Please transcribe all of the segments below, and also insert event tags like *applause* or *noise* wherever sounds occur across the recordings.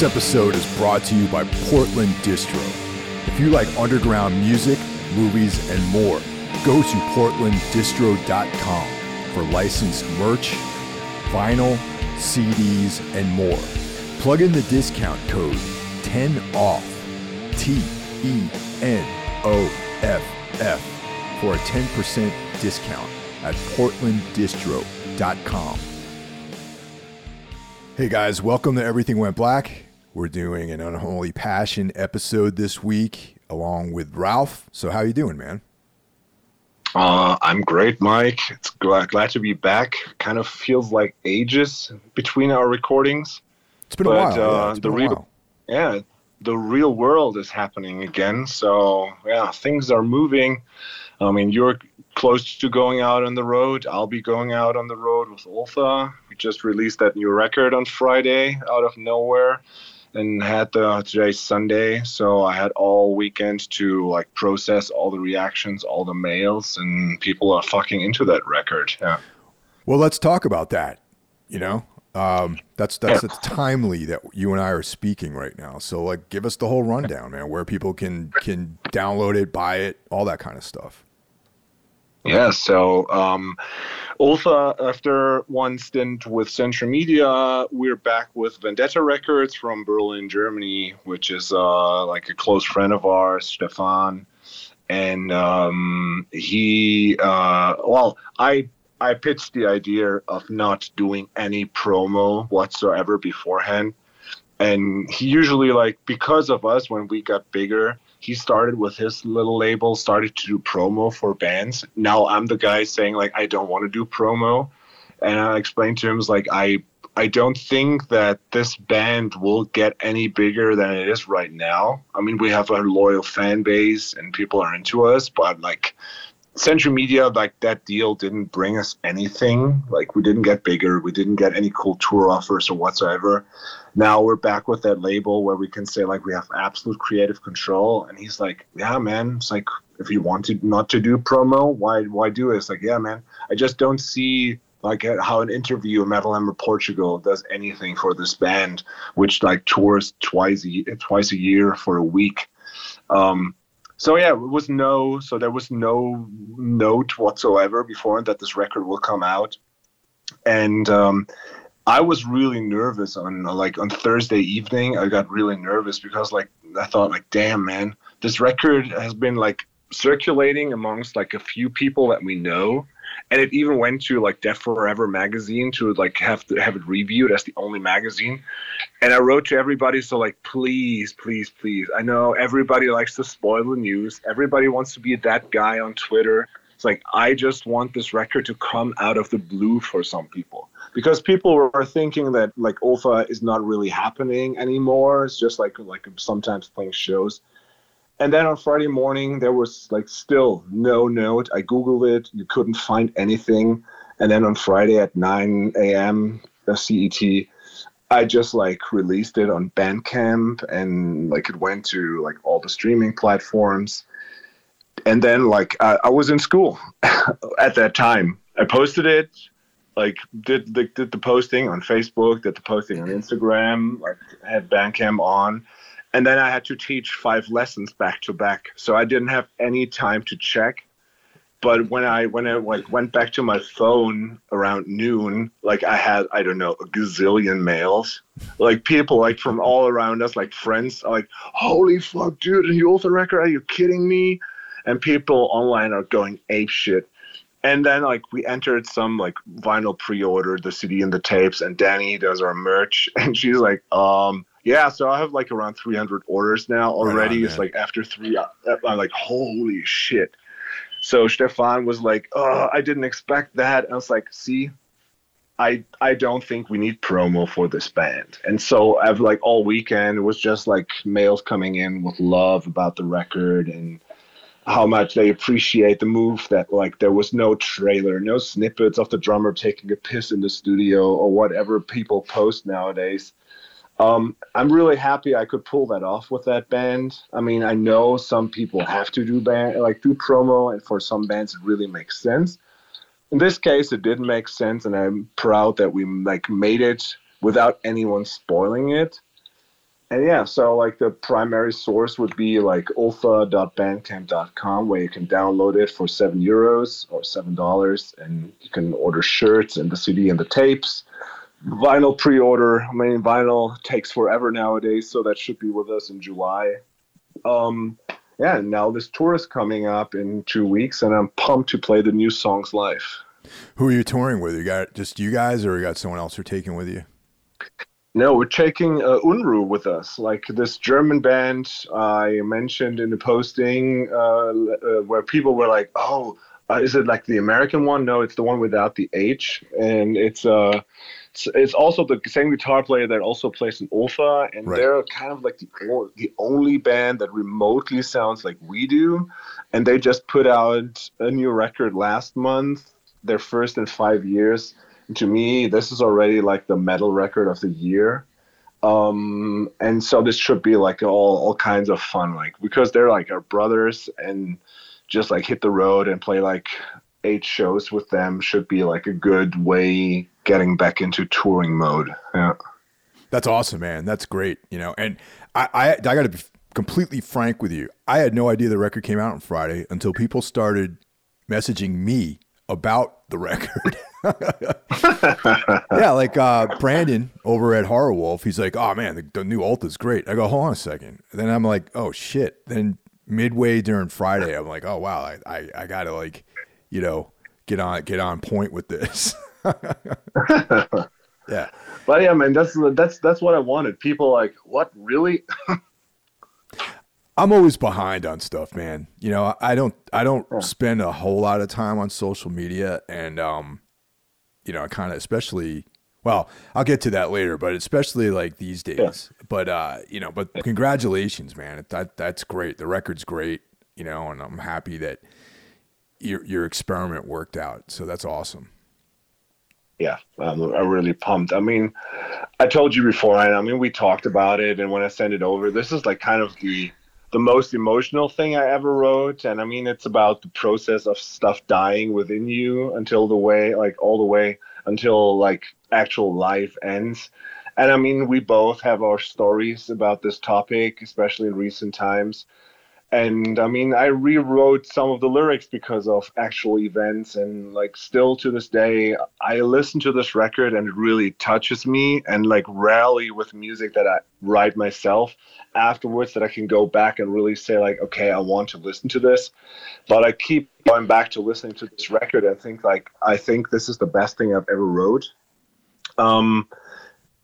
This episode is brought to you by Portland Distro. If you like underground music, movies, and more, go to portlanddistro.com for licensed merch, vinyl, CDs, and more. Plug in the discount code 10OFF, T E N O F F, for a 10% discount at portlanddistro.com. Hey guys, welcome to Everything Went Black. We're doing an Unholy Passion episode this week along with Ralph. So how you doing, man? Uh, I'm great, Mike. It's glad, glad to be back. Kind of feels like ages between our recordings. It's been a while. uh, yeah, it's the been a real- while. Yeah, the real world is happening again. So yeah, things are moving. I mean, you're close to going out on the road. I'll be going out on the road with Ultha. We just released that new record on Friday out of nowhere and had the today's Sunday. So I had all weekend to like process all the reactions, all the mails, and people are fucking into that record. Yeah. Well, let's talk about that. You know, um, that's that's it's timely that you and I are speaking right now. So, like, give us the whole rundown, man. Where people can can download it, buy it, all that kind of stuff. Yeah, so um, Ultha, after one stint with Century Media, we're back with Vendetta Records from Berlin, Germany, which is uh, like a close friend of ours, Stefan. And um, he, uh, well, I I pitched the idea of not doing any promo whatsoever beforehand. And he usually like because of us when we got bigger, he started with his little label, started to do promo for bands. Now I'm the guy saying like I don't want to do promo, and I explained to him like I I don't think that this band will get any bigger than it is right now. I mean we have a loyal fan base and people are into us, but like Century Media, like that deal didn't bring us anything. Like we didn't get bigger, we didn't get any cool tour offers or whatsoever. Now we're back with that label where we can say like we have absolute creative control. And he's like yeah man. It's like if you wanted not to do promo why why do it? It's like yeah man. I just don't see like how an interview in metal hammer portugal does anything for this band which like tours twice a, twice a year for a week. Um so yeah it was no so there was no note whatsoever before that this record will come out and um I was really nervous on like on Thursday evening. I got really nervous because like I thought like, damn man, this record has been like circulating amongst like a few people that we know, and it even went to like Deaf Forever magazine to like have to have it reviewed as the only magazine. And I wrote to everybody, so like, please, please, please. I know everybody likes to spoil the news. Everybody wants to be that guy on Twitter. It's like I just want this record to come out of the blue for some people because people were thinking that like Ultha is not really happening anymore. It's just like like sometimes playing shows. And then on Friday morning there was like still no note. I googled it, you couldn't find anything. And then on Friday at 9 a.m. CET, I just like released it on Bandcamp and like it went to like all the streaming platforms. And then like I, I was in school *laughs* at that time. I posted it, like did the did the posting on Facebook, did the posting on Instagram, like had Bandcamp on, and then I had to teach five lessons back to back. So I didn't have any time to check. But when I when I like went back to my phone around noon, like I had I don't know a gazillion mails, like people like from all around us, like friends, are like holy fuck, dude, are you also record? Are you kidding me? And people online are going ape shit. And then like we entered some like vinyl pre-order the cd and the tapes and danny does our merch. *laughs* And she's like um yeah so i have like around 300 orders now already on, it's like after three uh, i'm like holy shit so stefan was like oh i didn't expect that and i was like see I, I don't think we need promo for this band. And so I've like all weekend it was just like mails coming in with love about the record and how much they appreciate the move that like there was no trailer, no snippets of the drummer taking a piss in the studio or whatever people post nowadays. Um, I'm really happy I could pull that off with that band. I mean, I know some people have to do band like do promo, and for some bands it really makes sense. In this case, it didn't make sense, and I'm proud that we like made it without anyone spoiling it. and yeah, so like the primary source would be like ultha.bandcamp.com where you can download it for seven euros or seven dollars and you can order shirts and the CD and the tapes. Vinyl pre order. I mean, vinyl takes forever nowadays, so that should be with us in July. Um, yeah, and now this tour is coming up in two weeks, and I'm pumped to play the new songs live. Who are you touring with? You got just you guys, or you got someone else you're taking with you? No, we're taking uh, Unruh with us, like this German band I mentioned in the posting, uh, uh, where people were like, "Oh, uh, is it like the American one?" No, it's the one without the H, and it's uh, it's, also the same guitar player that also plays in Ultha, and right. they're kind of like the the only band that remotely sounds like we do, and they just put out a new record last month, their first in five years to me, this is already like the metal record of the year. Um, and so this should be like all, all kinds of fun, like because they're like our brothers and just like hit the road and play like eight shows with them should be like a good way getting back into touring mode. Yeah. That's awesome, man. That's great. You know, and I, I, I got to be completely frank with you. I had no idea the record came out on Friday until people started messaging me about the record. *laughs* yeah, like uh, Brandon over at Horror Wolf, he's like, "Oh man, the, the new alt is great." I go, "Hold on a second. then I'm like, "Oh shit!" Then midway during Friday, I'm like, "Oh wow, I, I, I gotta like, you know, get on get on point with this." *laughs* *laughs* yeah, but yeah, man, that's that's that's what I wanted. People like, "What really?" *laughs* I'm always behind on stuff, man. You know, I don't I don't yeah. spend a whole lot of time on social media and um you know, I kind of especially well, I'll get to that later, but especially like these days. Yeah. But uh, you know, but congratulations, man. That that's great. The record's great, you know, and I'm happy that your your experiment worked out. So that's awesome. Yeah, I'm, I'm really pumped. I mean, I told you before, I mean, we talked about it, and when I sent it over, this is like kind of the the most emotional thing I ever wrote. And I mean, it's about the process of stuff dying within you until the way, like all the way until like actual life ends. And I mean, we both have our stories about this topic, especially in recent times and i mean i rewrote some of the lyrics because of actual events and like still to this day i listen to this record and it really touches me and like rally with music that i write myself afterwards that i can go back and really say like okay i want to listen to this. But i keep going back to listening to this record and think like i think this is the best thing i've ever wrote. Um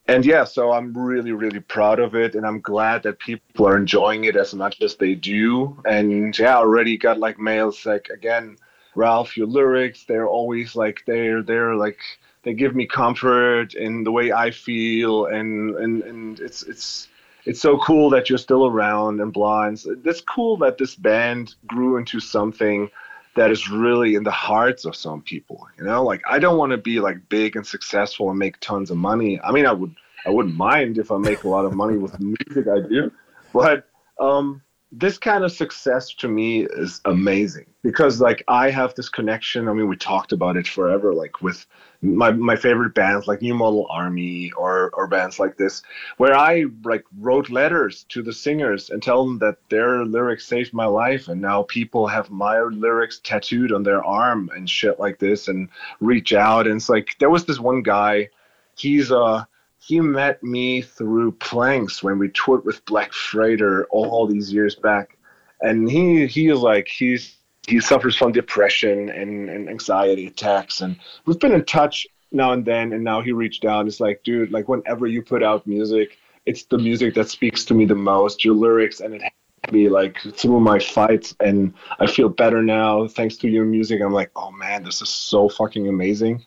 and yeah, so I'm really, really proud of it, and I'm glad that people are enjoying it as much as they do. And yeah, already got like mails like again, Ralph, your lyrics, they're always like they're they're like they give me comfort in the way I feel, and and and it's it's it's so cool that you're still around and blind. It's cool that this band grew into something that is really in the hearts of some people. You know, like I don't want to be like big and successful and make tons of money. I mean, I would I wouldn't mind if I make a lot of money with the *laughs* music I do, but um, this kind of success to me is amazing because like I have this connection. I mean, we talked about it forever, like with my my favorite bands like New Model Army or or bands like this, where I like wrote letters to the singers and tell them that their lyrics saved my life, and now people have my lyrics tattooed on their arm and shit like this, and reach out. And it's like there was this one guy, he's uh he met me through planks when we toured with Black Freighter all these years back, and he he is like he's he suffers from depression and, and anxiety attacks, and we've been in touch now and then. And now he reached out. It's like, dude, like whenever you put out music, it's the music that speaks to me the most. Your lyrics, and it helped me like through my fights and I feel better now thanks to your music. I'm like, oh man, this is so fucking amazing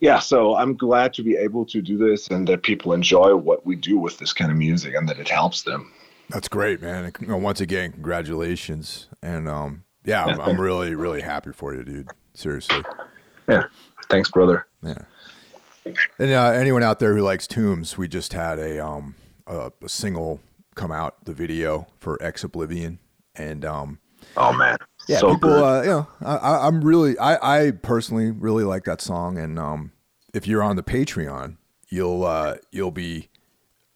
yeah, so I'm glad to be able to do this and that people enjoy what we do with this kind of music and that it helps them. That's great, man. once again, congratulations. And um, yeah, I'm, I'm really, really happy for you, dude. Seriously. Yeah. Thanks, brother. Yeah. And uh, anyone out there who likes Tombs, we just had a um a, a single come out, the video for Ex Oblivion, and um. Oh man, yeah, so people, uh, you know, I, am really, I, I personally really like that song, and um, if you're on the Patreon, you'll uh, you'll be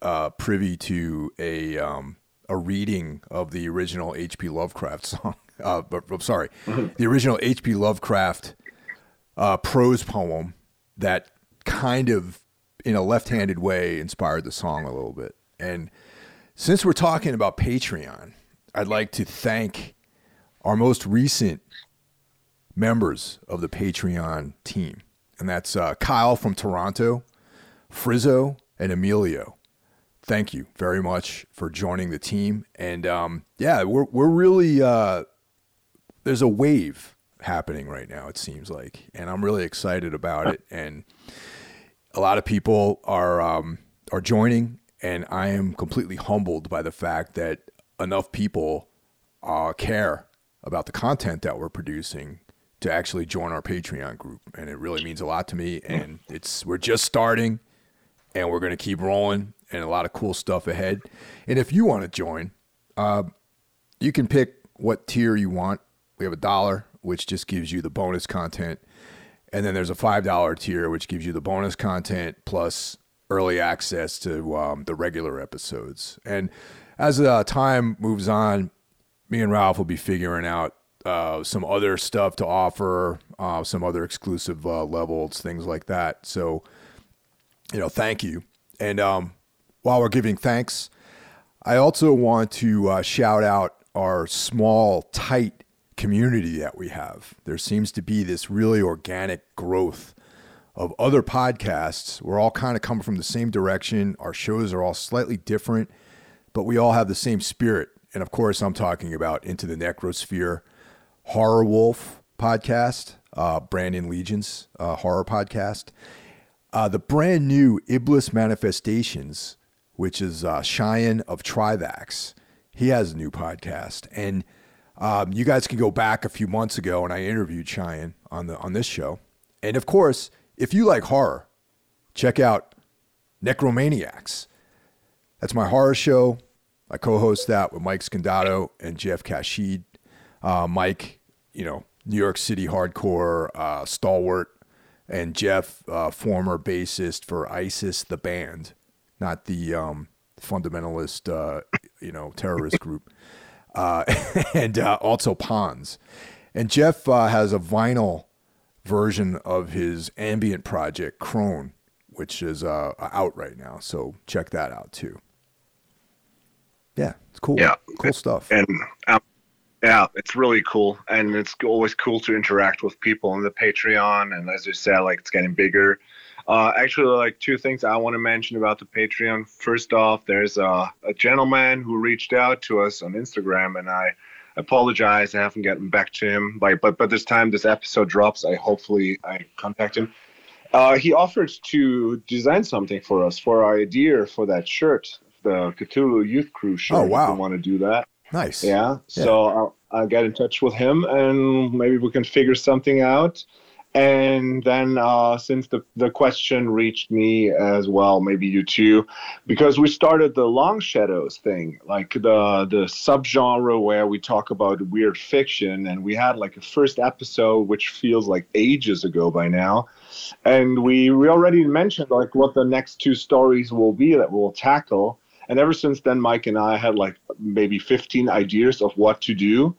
uh, privy to a um, a reading of the original H.P. Lovecraft *laughs* song. Uh, but, I'm sorry, mm-hmm. the original H.P. Lovecraft uh, prose poem that kind of, in a left-handed way, inspired the song a little bit. And since we're talking about Patreon, I'd like to thank our most recent members of the Patreon team, and that's uh, Kyle from Toronto, Frizzo, and Emilio. Thank you very much for joining the team, and um, yeah, we're we're really uh, there's a wave happening right now. It seems like, and I'm really excited about it. And a lot of people are um, are joining, and I am completely humbled by the fact that enough people uh, care about the content that we're producing to actually join our Patreon group, and it really means a lot to me. And it's we're just starting, and we're to keep rolling, and a lot of cool stuff ahead. And if you want to join, uh, you can pick what tier you want. We have a dollar, which just gives you the bonus content, and then there's a five dollar tier, which gives you the bonus content plus early access to um, the regular episodes. And as uh, time moves on, me and Ralph will be figuring out uh, some other stuff to offer, uh, some other exclusive uh, levels, things like that. So, you know, thank you. And um, while we're giving thanks, I also want to uh, shout out our small, tight community that we have. There seems to be this really organic growth of other podcasts. We're all kind of coming from the same direction. Our shows are all slightly different, but we all have the same spirit and of course, I'm talking about Into the Necrosphere, Horror Wolf podcast, uh, Brandon Legion's uh, horror podcast, uh, the brand new Iblis Manifestations, which is uh, Cheyenne of Trivax. He has a new podcast, and um, you guys can go back a few months ago, and I interviewed Cheyenne on the on this show. And of course, if you like horror, check out Necromaniacs. That's my horror show. I co-host that with Mike Scandato and Jeff Caxide. Uh, Mike, you know, New York City hardcore uh, stalwart, and Jeff, uh, former bassist for ISIS, the band, not the um, fundamentalist, uh, you know, terrorist *laughs* group, uh, *laughs* and uh, also Palms. And Jeff has a vinyl version of his ambient project, Crone, which is out right now. So check that out too. Yeah, it's cool. Yeah, cool stuff. And um, yeah, it's really cool, and it's always cool to interact with people on the Patreon. And as you said, like it's getting bigger. Uh, actually, like two things I want to mention about the Patreon. First off, there's a, a gentleman who reached out to us on Instagram, and I apologize. I haven't gotten back to him. But but but this time this episode drops, I hopefully I contact him. Uh, he offered to design something for us for our idea for that shirt the Cthulhu Youth Crew show. Oh wow! If you want to do that? Nice. Yeah. So. I'll, I'll, get in touch with him, and maybe we can figure something out. And then, uh, since the the question reached me as well, maybe you too, because we started the Long Shadows thing, like the the subgenre where we talk about weird fiction, and we had like a first episode which feels like ages ago by now and we we already mentioned like what the next two stories will be that we'll tackle and ever since then, Mike and I had like maybe 15 ideas of what to do.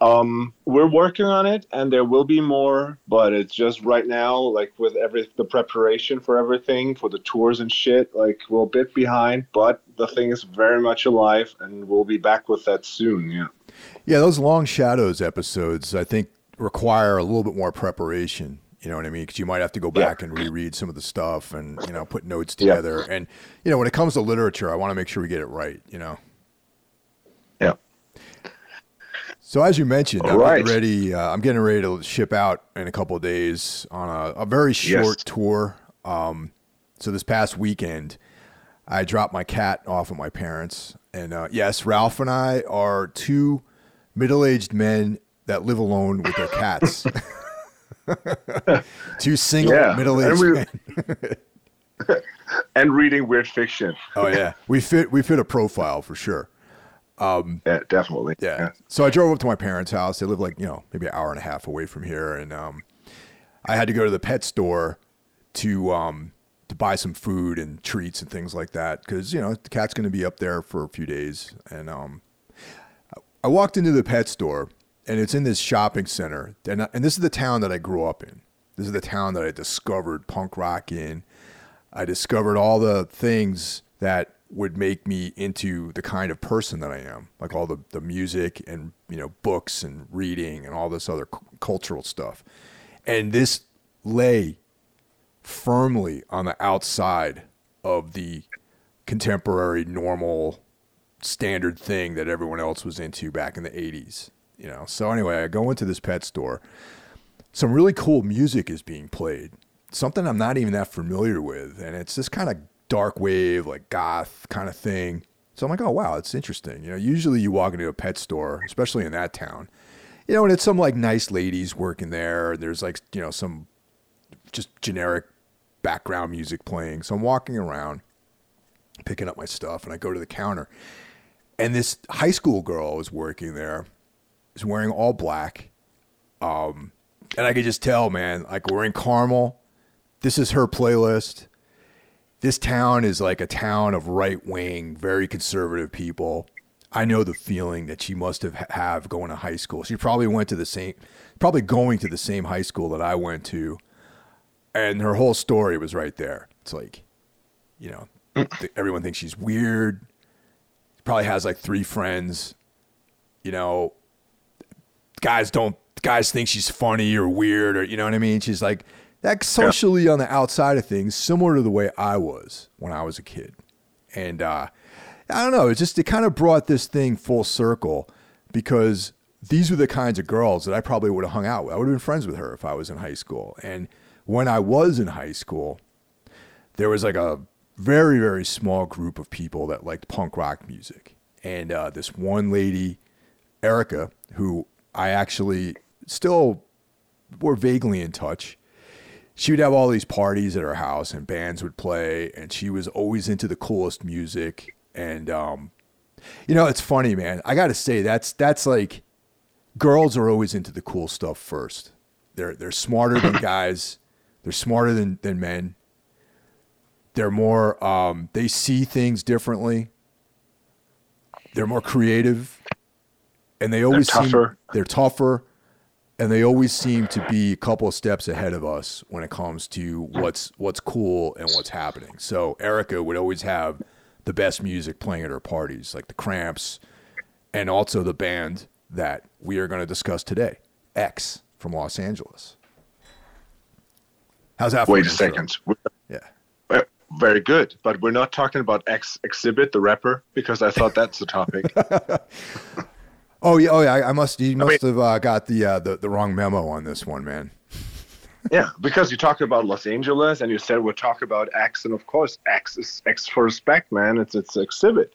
Um, we're working on it, and there will be more, but it's just right now, like with every the preparation for everything, for the tours and shit, like we're a bit behind, but the thing is very much alive, and we'll be back with that soon. Yeah. Yeah, those long shadows episodes, I think, require a little bit more preparation. You know what I mean? Because you might have to go back yeah. and reread some of the stuff and you know put notes together. Yeah. And you know when it comes to literature, I want to make sure we get it right. You know. Yeah. So as you mentioned, All I'm right. getting ready. Uh, I'm getting ready to ship out in a couple of days on a, a very short yes. tour. Um, so this past weekend, I dropped my cat off at my parents, and uh, yes, Ralph and I are two middle-aged men that live alone with their cats. *laughs* *laughs* Two single yeah. middle-aged and men. *laughs* and reading weird fiction. oh yeah, we fit we fit a profile for sure. Um, yeah, definitely. Yeah. yeah. So I drove up to my parents' house. They live like you know maybe an hour and a half away from here, and um, I had to go to the pet store to um, to buy some food and treats and things like that because you know the cat's going to be up there for a few days. And um, I walked into the pet store, and it's in this shopping center, and and this is the town that I grew up in. This is the town that I discovered punk rock in. I discovered all the things that would make me into the kind of person that I am, like all the, the music and you know books and reading and all this other c- cultural stuff. And this lay firmly on the outside of the contemporary normal standard thing that everyone else was into back in the 80s you know? So anyway i go into this pet store. Some really cool music is being played something i'm not even that familiar with and it's this kind of dark wave like goth kind of thing. So i'm like oh wow it's interesting. You know usually you walk into a pet store especially in that town you know and it's some like nice ladies working there there's like you know some just generic background music playing. So i'm walking around picking up my stuff and i go to the counter and this high school girl was working there is wearing all black. Um, and i could just tell man like we're in carmel. This is her playlist. This town is like a town of right wing very conservative people. I know the feeling that she must have have going to high school. She probably went to the same probably going to the same high school that i went to. And her whole story was right there. It's like you know th- everyone thinks she's weird. Probably has like three friends. You know, guys don't guys think she's funny or weird or you know what I mean. She's like that socially yeah. on the outside of things, similar to the way I was when I was a kid. And uh, I don't know, it just it kind of brought this thing full circle because these were the kinds of girls that I probably would have hung out with. I would have been friends with her if I was in high school. And when I was in high school, there was like a very very small group of people that liked punk rock music, and uh, this one lady, Erica, who I actually still were vaguely in touch. She would have all these parties at her house, and bands would play, and she was always into the coolest music. And um, you know, it's funny, man. I got to say that's that's like girls are always into the cool stuff first. They're they're smarter than *coughs* guys. They're smarter than than men. They're more, um, they see things differently. They're more creative, and they always they're tougher. Seem, they're tougher, and they always seem to be a couple of steps ahead of us when it comes to what's what's cool and what's happening. So Erica would always have the best music playing at her parties, like the Cramps, and also the band that we are going to discuss today, X from Los Angeles. How's that? Wait a second. Yeah very good. But we're not talking about X Exhibit, the rapper, because I thought that's the topic. *laughs* oh yeah, oh yeah. I must. You must I mean, have uh, got the, uh, the the wrong memo on this one, man. *laughs* yeah, because you talked about Los Angeles and you said we'll talk about X, and of course X is X for respect, man. It's it's Xzibit.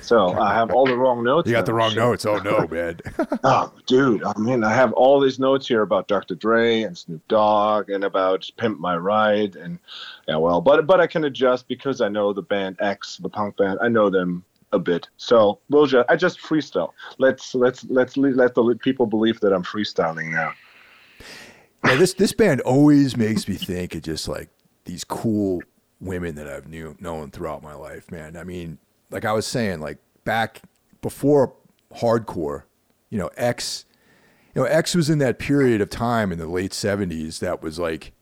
So I have all the wrong notes. You got the wrong notes. Oh no, *laughs* man. oh, dude. I mean, I have all these notes here about Dr. Dre and Snoop Dogg and about Pimp My Ride and yeah, well, but but I can adjust because I know the band X, the punk band. I know them a bit. So we'll I just freestyle. Let's let's let's let the people believe that I'm freestyling now. Yeah, this this band always makes me think of just like these cool women that I've knew known throughout my life, man. I mean, like I was saying, like back before hardcore, you know, X, you know, X was in that period of time in the late '70s that was like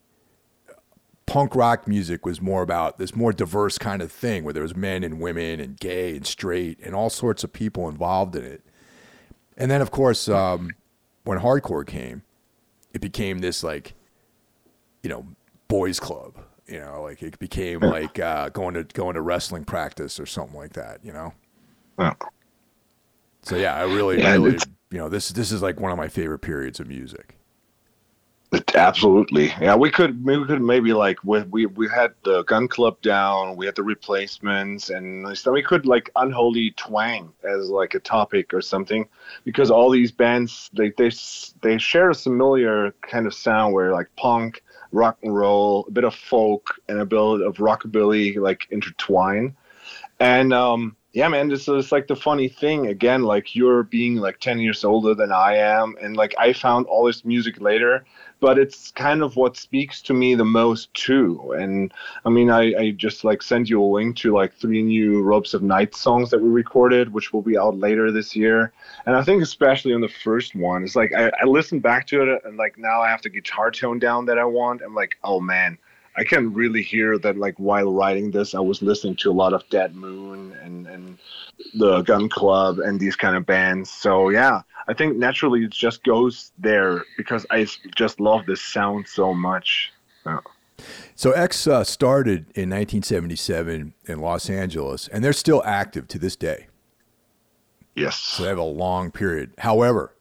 punk rock music was more about this more diverse kind of thing where there was men and women and gay and straight and all sorts of people involved in it. And then, of course, um, when hardcore came, it became this like, you know, boys club you know, like it became like uh, going to going to wrestling practice or something like that. You know. Yeah. So yeah, I really, yeah, really, you know, this this is like one of my favorite periods of music. Absolutely, yeah. We could we could maybe like we we had the Gun Club down, we had the replacements, and so we could like Unholy Twang as like a topic or something, because all these bands they they they share a similar kind of sound where like punk rock and roll, a bit of folk, and a bit of rockabilly like intertwine. And um, yeah, man, this is like the funny thing again. Like you're being like ten years older than I am, and like I found all this music later, but it's kind of what speaks to me the most too. And I mean, I, I just like sent you a link to like three new Ropes of Night songs that we recorded, which will be out later this year. And I think especially on the first one, it's like I, I back to it, and like now I have the guitar tone down that I want. I'm like, oh man I can really hear that like while writing this, I was listening to a lot of Dead Moon and and the Gun Club and these kind of bands. So yeah, I think naturally it just goes there because I just love this sound so much. Yeah. So X uh, started in 1977 in Los Angeles, and they're still active to this day. Yes. So they have a long period. However,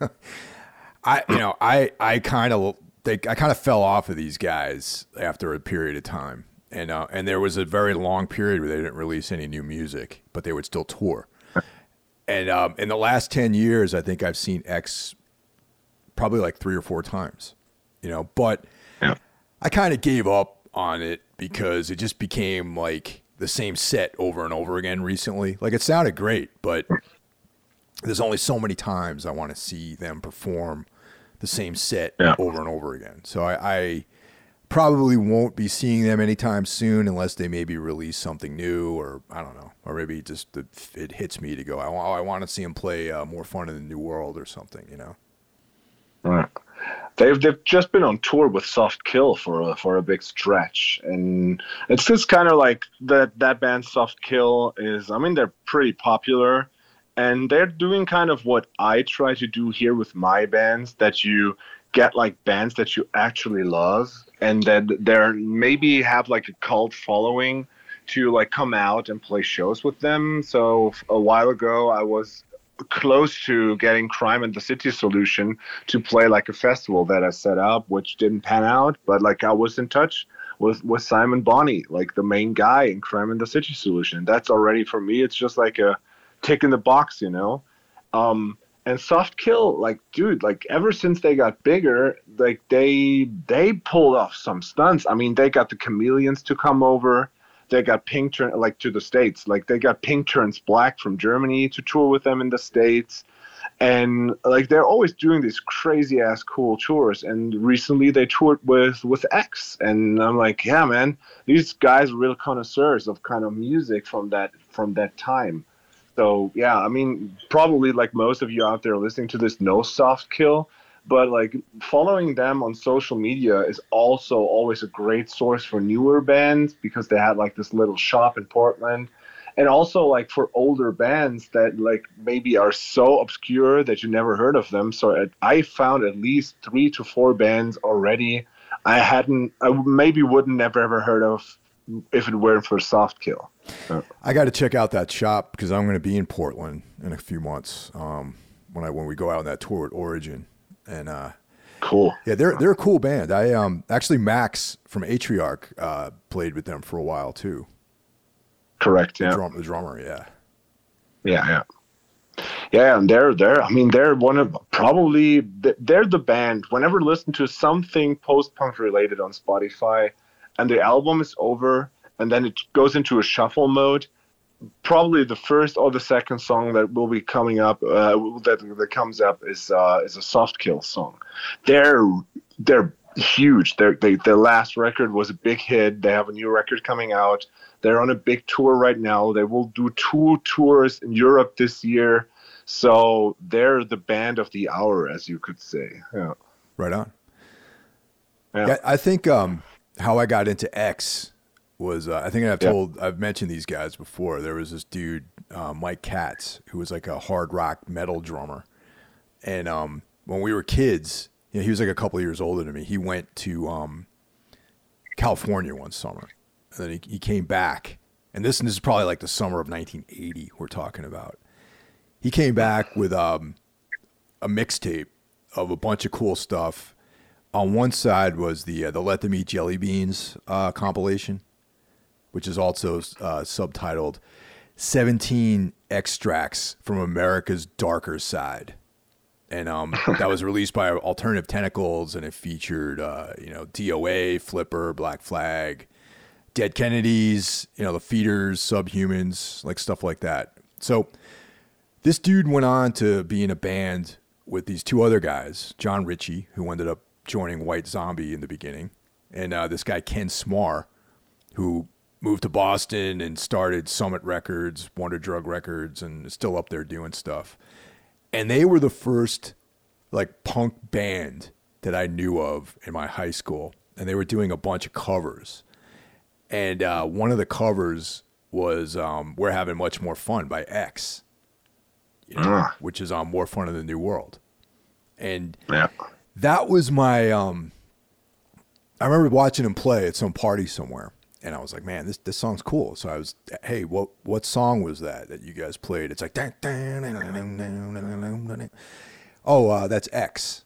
*laughs* I you know I I kind of they I kind of fell off of these guys after a period of time, and uh, and there was a very long period where they didn't release any new music, but they would still tour. *laughs* And um, in the last ten years, I think I've seen X probably like three or four times, you know. But yeah. I kind of gave up on it because it just became like the same set over and over again recently. Like it sounded great, but there's only so many times I want to see them perform the same set yeah. over and over again. So I, I, probably won't be seeing them anytime soon unless they maybe release something new or I don't know, or maybe just the, it hits me to go. I, I want to see them play uh, more fun in the new world or something, you know. Right. They've they've just been on tour with Soft Kill for a for a big stretch, and it's just kind of like that that band Soft Kill is. I mean, they're pretty popular and they're doing kind of what I try to do here with my bands that you get like bands that you actually love and that they're maybe have like a cult following to like come out and play shows with them. So a while ago I was close to getting Crime and the City Solution to play like a festival that I set up, which didn't pan out, but like I was in touch with with Simon Bonney, like the main guy in Crime and the City Solution. That's already for me. It's just like a tick in the box, you know. Um, and soft kill, like dude, like ever since they got bigger, like they they pulled off some stunts. I mean, they got the chameleons to come over. They got pink turn like to the states. Like they got pink turns black from Germany to tour with them in the states and like they're always doing these crazy ass cool tours and recently they toured with with x and i'm like yeah man these guys are real connoisseurs of kind of music from that from that time so yeah, I mean, probably like most of you out there listening to this no Soft Kill, but like following them on social media is also always a great source for newer bands because they had like this little shop in Portland. And also like for older bands that like maybe are so obscure that you never heard of them. So I found at least three to four bands already I hadn't, I maybe wouldn't never ever heard of if it weren't for soft kill. I got to check out that shop because I'm going to be in Portland in a few months um, when I when we go out on that tour at Origin and uh, cool. Yeah, they're they're a cool band. I um actually Max from Atriarch uh, played with them for a while too. Correct. Yeah. The, drum, the drummer. Yeah. Yeah. Yeah. Yeah, and they're they're I mean they're one of probably they're the band. Whenever I listen to something post punk related on Spotify, and the album is over and then it goes into a shuffle mode. Probably the first or the second song that will be coming up uh, that that comes up is uh, is a soft kill song. They're they're huge. They're, they their last record was a big hit. They have a new record coming out. They're on a big tour right now. They will do two tours in europe this year. So they're the band of the hour as you could say. Yeah. Right on. Yeah, yeah i think um how I got into X was uh, I think I've told yeah. I've mentioned these guys before. There was this dude uh, Mike Katz who was like a hard rock metal drummer, and um, when we were kids, you know, he was like a couple years older than me. He went to um, California one summer, and then he, he came back. And this, and this is probably like the summer of 1980. We're talking about. He came back with um, a mixtape of a bunch of cool stuff on one side was the uh, the Let Them Eat Jelly Beans uh, compilation, which is also uh, subtitled 17 Extracts from America's Darker Side. And um, *laughs* that was released by Alternative Tentacles, and it featured, uh, you know, DOA, Flipper, Black Flag, Dead Kennedys, you know, the Feeders, Subhumans, like stuff like that. So this dude went on to be in a band with these two other guys, John Ritchie, who ended up joining White Zombie in the beginning, and uh, this guy Ken Smar, who moved to Boston and started Summit Records, Wonder Drug Records, and is still up there doing stuff. And they were the first like punk band that I knew of in my high school, and they were doing a bunch of covers. And uh, one of the covers was um, "We're Having Much More Fun" by X, you know, Ah. which is on More Fun in the New World. And Yeah that was my. Um, I remember watching him play at some party somewhere, and I was like, "Man, this this song's cool." So I was, "Hey, what what song was that that you guys played?" It's like, "Oh, uh, that's X,"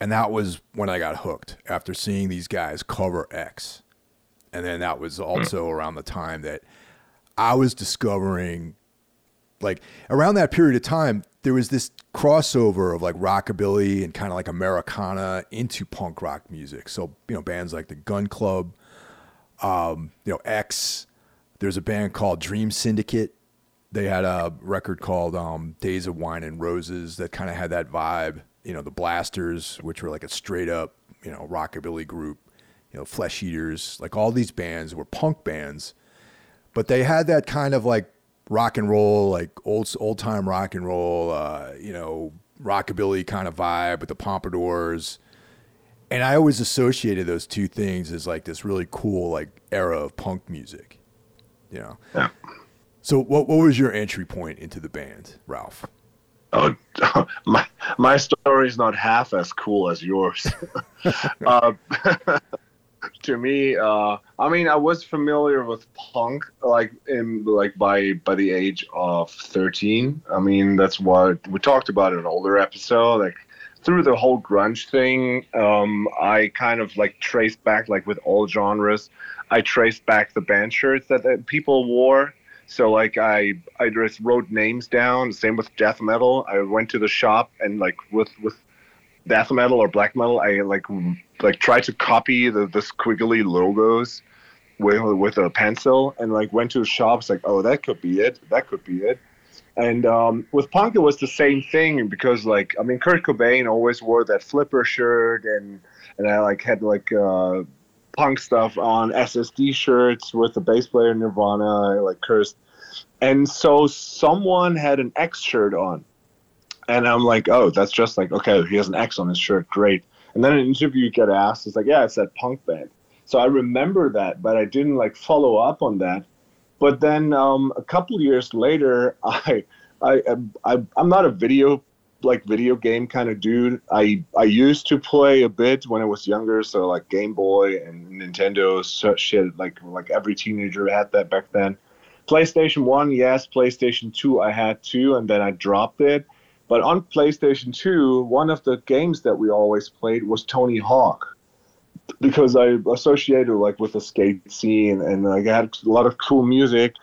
and that was when I got hooked after seeing these guys cover X, and then that was also around the time that I was discovering like around that period of time, there was this crossover of like rockabilly and kind of like Americana into punk rock music. So, you know, bands like the Gun Club, um, you know, X. There's a band called Dream Syndicate. They had a record called um, Days of Wine and Roses that kind of had that vibe. You know, the Blasters, which were like a straight up, you know, rockabilly group. You know, Flesh Eaters, like all these bands were punk bands but they had that kind of like rock and roll, like old old time rock and roll, uh, you know, rockabilly kind of vibe with the pompadours. And I always associated those two things as like this really cool like era of punk music, you know. Yeah. So what what was your entry point into the band, Ralph? Oh, *laughs* my my story is not half as cool as yours. *laughs* uh, *laughs* to me, uh, I mean, I was familiar with punk, like in like by by the age of thirteen. I mean, that's what we talked about in an older episode. Like through the whole grunge thing, um, I kind of like traced back, like with all genres, I traced back the band shirts that, that people wore. So like I I just wrote names down. Same with death metal. I went to the shop and like with with death metal or black metal, I like like tried to copy the the squiggly logos with with a pencil and like went to shops like oh that could be it that could be it. And um, with punk, it was the same thing because, like, I mean, Kurt Cobain always wore that flipper shirt, and and I like had like uh, punk stuff on SSD shirts with the bass player Nirvana, I, like cursed. And so someone had an X shirt on. And I'm like, oh, that's just like, okay, he has an X on his shirt. Great. And then an interview, you get asked, it's like, yeah, it's that punk band. So I remember that, but I didn't like follow up on that. But then um, a couple years later, *laughs* I, I, I, I'm not a video like video game kind of dude. I I used to play a bit when I was younger, so like Game Boy and Nintendo so shit. Like like every teenager had that back then. PlayStation One, yes. PlayStation Two, I had two, and then I dropped it. But on PlayStation Two, one of the games that we always played was Tony Hawk, because I associated like with the skate scene and like I had a lot of cool music.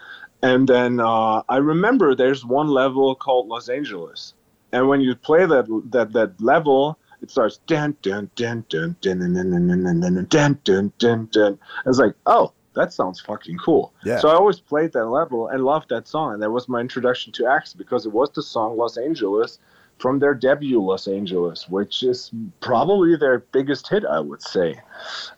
And then uh, I remember there's one level called Los Angeles, and when you play that that that level, it starts dun dun dun dun dun dun dun dun dun dun dun dun dun. It's like, oh, that sounds fucking cool. Yeah. So I always played that level and loved that song, and that was my introduction to X because it was the song Los Angeles from their debut Los Angeles, which is probably their biggest hit, I would say.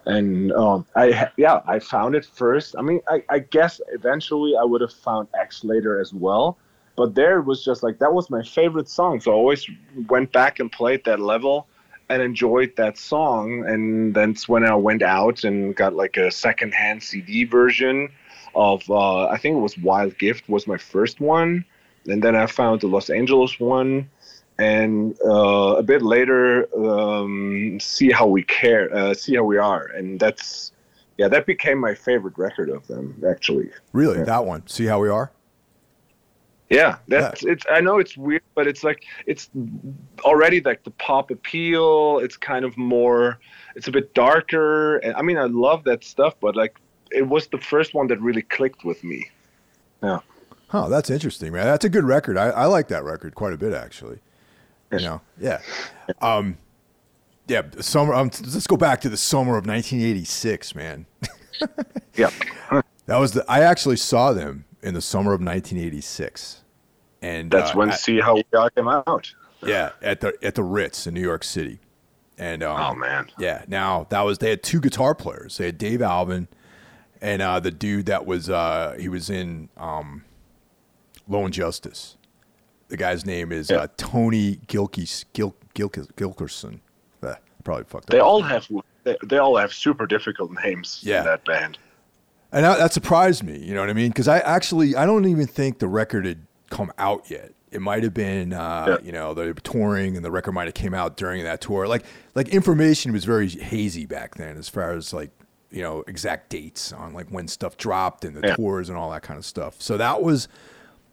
And um, I yeah, I found it first. I mean, I, I guess eventually I would have found X later as well. But there it was just like that was my favorite song. So I always went back and played that level and enjoyed that song. And that's when I went out and got like a secondhand CD version of uh, I think it was Wild Gift was my first one. And then I found the Los Angeles one. And uh, a bit later, um, see how we care, uh, see how we are, and that's yeah, that became my favorite record of them actually. Really, Yeah. that one. See how we are. Yeah, that's it's. I know it's weird, but it's like it's already like the pop appeal. It's kind of more. It's a bit darker, and I mean, I love that stuff, but like it was the first one that really clicked with me. Yeah. Oh, that's interesting, man. That's a good record. I, I like that record quite a bit, actually. Yes. You know, yeah. Um, yeah, summer. Um, let's go back to the summer of 1986, man. *laughs* yeah. That was the. I actually saw them in the summer of 1986, and that's uh, when I- See How We Got came out. yeah, at the at the Ritz in New York City, and um, Oh man. Yeah. Now that was they had two guitar players. They had Dave Alvin and uh, the dude that was uh, he was in um, Lone Justice. The guy's name is Yeah. uh, Tony Gilkis, Gil, Gil, Gilkerson. Uh, probably fucked up. They all have they, they all have super difficult names Yeah. in that band. And that, that surprised me, you know what I mean? Because I actually, I don't even think the record had come out yet. It might have been, uh, Yeah. you know, they were touring, and the record might have came out during that tour. Like, like information was very hazy back then, as far as like, you know, exact dates on like when stuff dropped and the Yeah. tours and all that kind of stuff. So that was,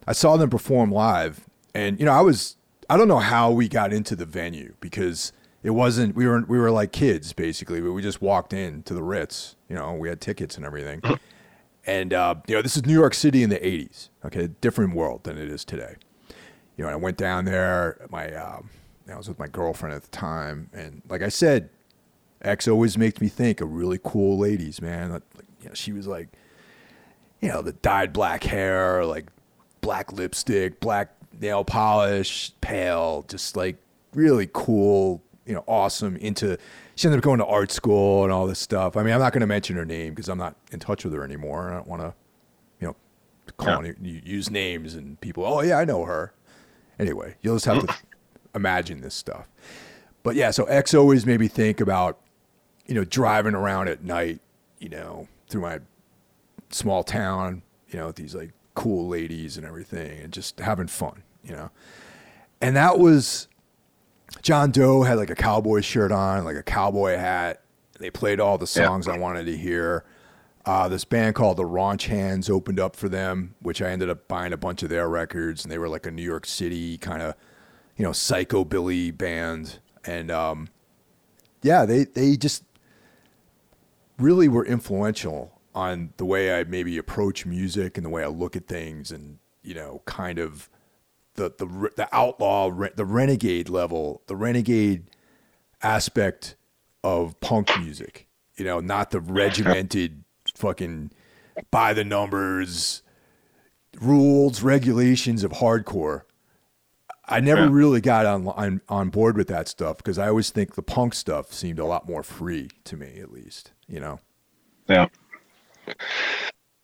I saw them perform live, and you know, I was, I don't know how we got into the venue because it wasn't. We were we were like kids basically, but we just walked in to the Ritz. You know, we had tickets and everything. *laughs* And uh, you know, this is New York City in the '80s. Okay, different world than it is today. You know, I went down there. My um, I was with my girlfriend at the time, and like I said, X always makes me think of really cool ladies, man. Like, you know, she was like, you know, the dyed black hair, like black lipstick, black nail polish, pale, just like really cool, you know, awesome. Into she ended up going to art school and all this stuff. I mean, I'm not going to mention her name because I'm not in touch with her anymore. I don't want to, you know, call any, use names and people. Oh yeah, I know her. Anyway, you'll just have to mm-hmm. imagine this stuff. But yeah, so X always made me think about, you know, driving around at night, you know, through my small town, you know, with these like cool ladies and everything and just having fun, you know. And that was John Doe had like a cowboy shirt on, like a cowboy hat. They played all the Yeah. songs I wanted to hear. Uh, this band called the Raunch Hands opened up for them, which I ended up buying a bunch of their records, and they were like a New York City kind of, you know, psychobilly band. And um, yeah, they they just really were influential on the way I maybe approach music and the way I look at things, and you know, kind of the the the outlaw, the renegade level, the renegade aspect of punk music. You know, not the regimented fucking by the numbers rules, regulations of hardcore. I never Yeah. really got on, on on board with that stuff because I always think the punk stuff seemed a lot more free to me, at least. You know. Yeah.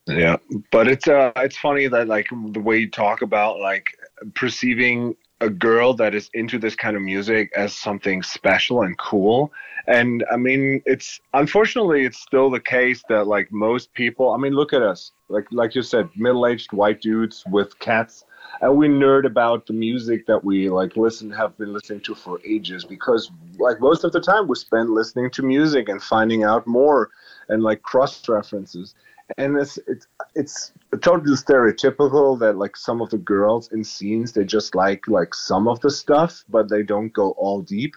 Yeah, but it's uh it's funny that like the way you talk about like perceiving a girl that is into this kind of music as something special and cool. And I mean, it's unfortunately it's still the case that like most people, I mean, look at us. Like like you said, middle-aged white dudes with cats and we nerd about the music that we like listen have been listening to for ages because like most of the time we spend listening to music and finding out more and like cross references and it's it's it's totally stereotypical that like some of the girls in scenes they just like like some of the stuff but they don't go all deep.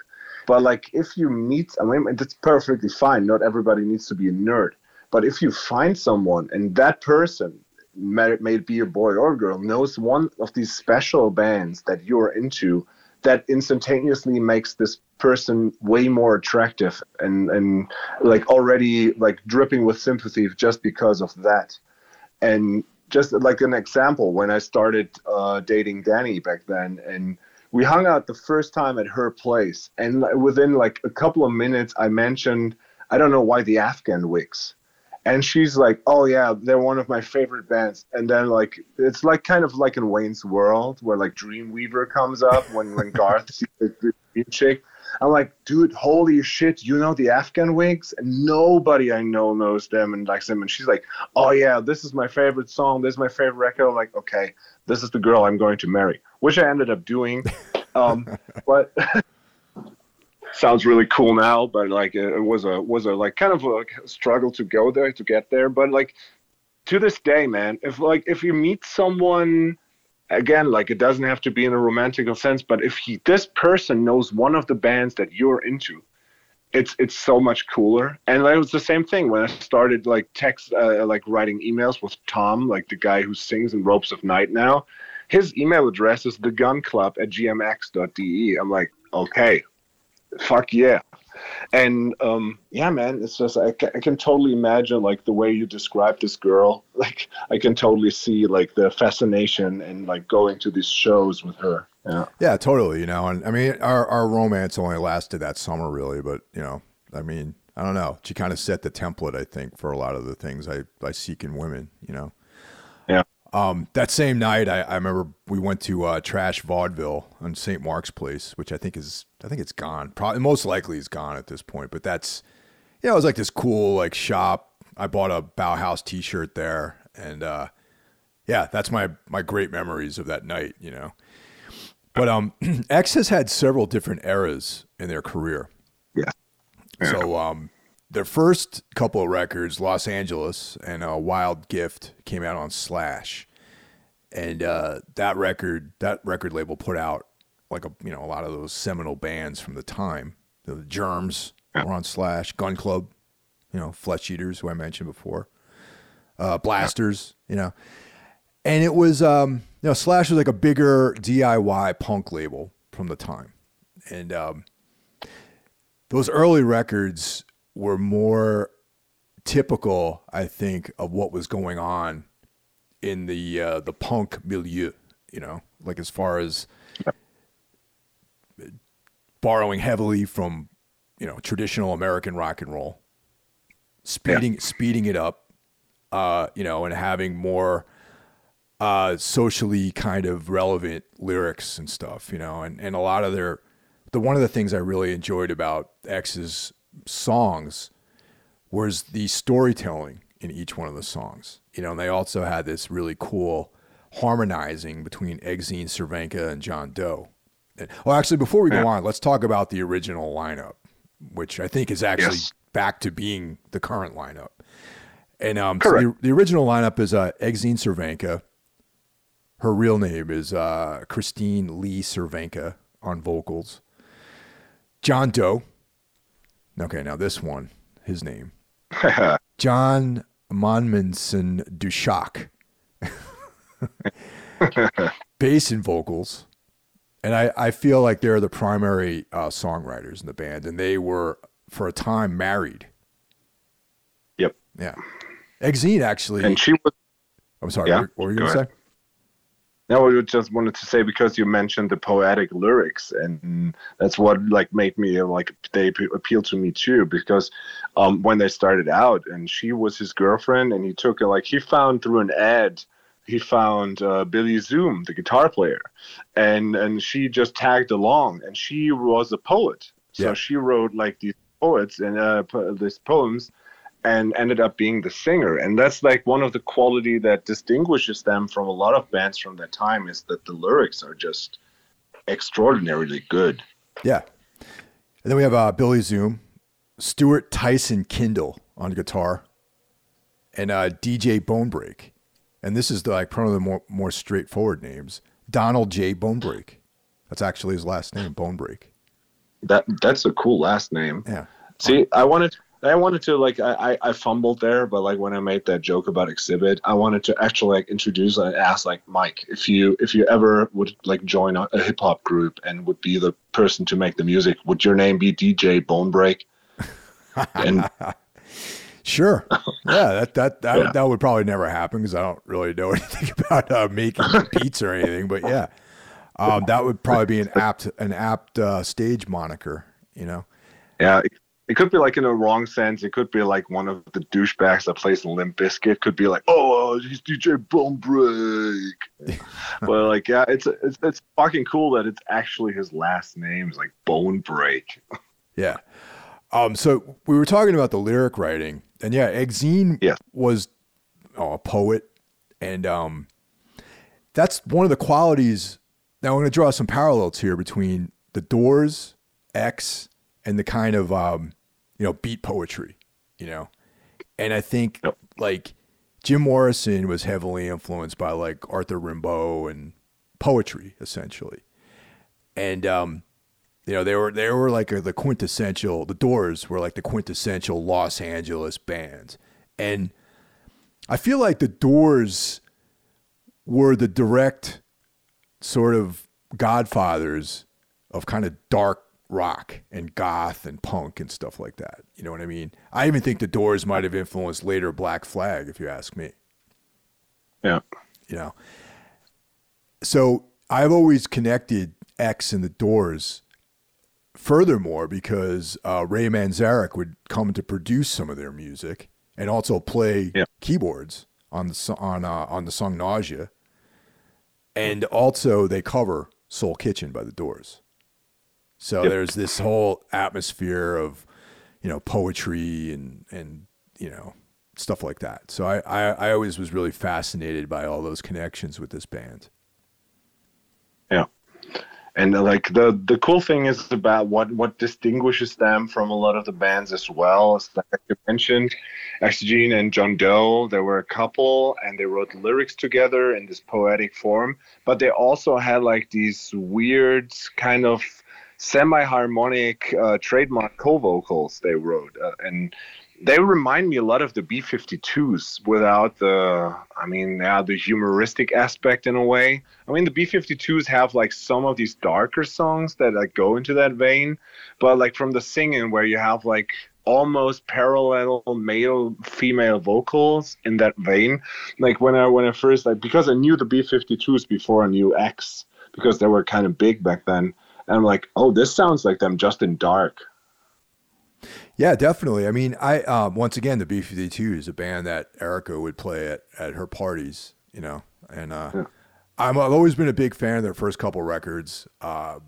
But like if you meet i mean that's perfectly fine. Not everybody needs to be a nerd. But if you find someone and that person may, may be a boy or a girl knows one of these special bands that you're into that instantaneously makes this person way more attractive and and like already like dripping with sympathy just because of that and just like an example when i started uh, dating danny back then and we hung out the first time at her place and within like a couple of minutes i mentioned i don't know why the afghan wigs. And she's like oh yeah they're one of my favorite bands. And then like it's like kind of like in wayne's world where like dreamweaver comes up when when *laughs* garth sees the chick i'm like dude holy shit you know the afghan wigs? And nobody i know knows them and likes them. And she's like oh yeah this is my favorite song. This is my favorite record. I'm like okay this is the girl i'm going to marry which i ended up doing. *laughs* Um, but *laughs* sounds really cool now, but like it was a was a like kind of a struggle to go there to get there. But like to this day, man, if like if you meet someone again, like it doesn't have to be in a romantic sense, but if he this person knows one of the bands that you're into, it's it's so much cooler. And it was the same thing when I started like text uh, like writing emails with Tom, like the guy who sings in Ropes of Night now. His email address is thegunclub at gmx.de. I'm like, okay, fuck yeah and um, yeah, man, it's just I, I can totally imagine like the way you describe this girl. *laughs* Like I can totally see like the fascination and like going to these shows with her. Yeah, yeah, totally. You know, and I mean, our our romance only lasted that summer, really. But you know, I mean, I don't know. She kind of set the template, I think, for a lot of the things I I seek in women. You know. Yeah. Um, that same night, I, I remember we went to uh, Trash Vaudeville on St. Mark's Place, which I think is I think it's gone. Probably most likely it's gone at this point. But that's you know, it was like this cool like shop. I bought a Bauhaus T-shirt there, and uh, yeah, that's my my great memories of that night. You know, but um, *clears throat* X has had several different eras in their career. Yeah. So um, their first couple of records, Los Angeles and uh, Wild Gift, came out on Slash, and uh, that record that record label put out like a you know a lot of those seminal bands from the time. The Germs Yeah. were on Slash, Gun Club, you know, Flesh Eaters, who I mentioned before, uh, Blasters, you know, and it was um, you know Slash was like a bigger DIY punk label from the time, and um, those early records were more typical, I think, of what was going on in the uh, the punk milieu. You know, like as far as borrowing heavily from you know traditional American rock and roll, speeding speeding it up, uh, you know, and having more uh, socially kind of relevant lyrics and stuff, you know, and, and a lot of their the one of the things I really enjoyed about X's songs was the storytelling in each one of the songs. You know, and they also had this really cool harmonizing between Exene Cervenka and John Doe. Well, actually, before we go on, let's talk about the original lineup, which I think is actually Yes. back to being the current lineup. And um, so the, the original lineup is uh, Exene Cervenka. Her real name is uh, Christine Lee Cervenka on vocals. John Doe. Okay, now this one, his name. *laughs* John Nommensen Duchac. *laughs* Bass and vocals. And I, I feel like they're the primary uh, songwriters in the band, and they were, for a time, married. Yep. Yeah. Exene actually. And she was. I'm sorry, Yeah, what, were you going to say? No, I just wanted to say because you mentioned the poetic lyrics, and that's what like made me like they appeal to me too. Because um, when they started out, and she was his girlfriend, and he took her like he found through an ad, he found uh, Billy Zoom, the guitar player, and and she just tagged along, and she was a poet, so Yeah. she wrote like these poets and uh, po- these poems and ended up being the singer and that's like one of the quality that distinguishes them from a lot of bands from that time is that the lyrics are just extraordinarily good Yeah. And then we have uh, Billy Zoom, Stuart Tyson Kindell on guitar, and uh, DJ Bonebrake. And this is the, like one of the more, more straightforward names Donald J. Bonebrake. That's actually his last name, Bonebrake. that that's a cool last name Yeah. see i wanted i wanted to like I, I fumbled there but like when i made that joke about Xzibit i wanted to actually like introduce and ask like mike if you if you ever would like join a, a hip-hop group and would be the person to make the music would your name be dj bonebrake *laughs* and Sure. *laughs* Yeah, that that that, Yeah. that would probably never happen because I don't really know *laughs* anything about uh, making *laughs* beats or anything. But yeah, um, that would probably be an apt an apt uh, stage moniker. You know. Yeah, it, it could be like in a wrong sense. It could be like one of the douchebags that plays in Limp Bizkit could be like, "Oh, he's DJ Bonebrake," but like, yeah, it's it's it's fucking cool that it's actually his last name is like Bonebrake. Yeah. Um, so we were talking about the lyric writing, and yeah, Exene Yes. was oh, a poet, and um, that's one of the qualities. Now I'm going to draw some parallels here between the Doors, X, and the kind of um, you know beat poetry, you know, and I think Yep. like Jim Morrison was heavily influenced by like Arthur Rimbaud and poetry essentially, and um, you know they were they were like the quintessential the doors were like the quintessential los angeles bands and i feel like the doors were the direct sort of godfathers of kind of dark rock and goth and punk and stuff like that. You know what I mean? I even think the Doors might have influenced later Black Flag, if you ask me. Yeah. You know. So I've always connected X and the Doors. Furthermore, because uh, Ray Manzarek would come to produce some of their music and also play Yeah. keyboards on the on uh, on the song Nausea, and also they cover Soul Kitchen by the Doors. So Yep. there's this whole atmosphere of, you know, poetry and and you know stuff like that. So I, I I always was really fascinated by all those connections with this band. And uh, like the the cool thing is about what what distinguishes them from a lot of the bands as well. as like you mentioned, Exene and John Doe. There were a couple, and they wrote lyrics together in this poetic form. But they also had like these weird kind of semi-harmonic uh, trademark co-vocals they wrote, uh, and they remind me a lot of the B52s without the, I mean, yeah, the humoristic aspect in a way. I mean, the B52s have like some of these darker songs that like go into that vein, but like from the singing where you have like almost parallel male female vocals in that vein. Like when I when I first like because I knew the B52s before I knew X because they were kind of big back then. And I'm like, oh, this sounds like them just in dark. Yeah, definitely. I mean, I um, once again the B fifty two is a band that Erica would play at, at her parties, you know, and uh, Yeah. I'm I've always been a big fan of their first couple records. Uh,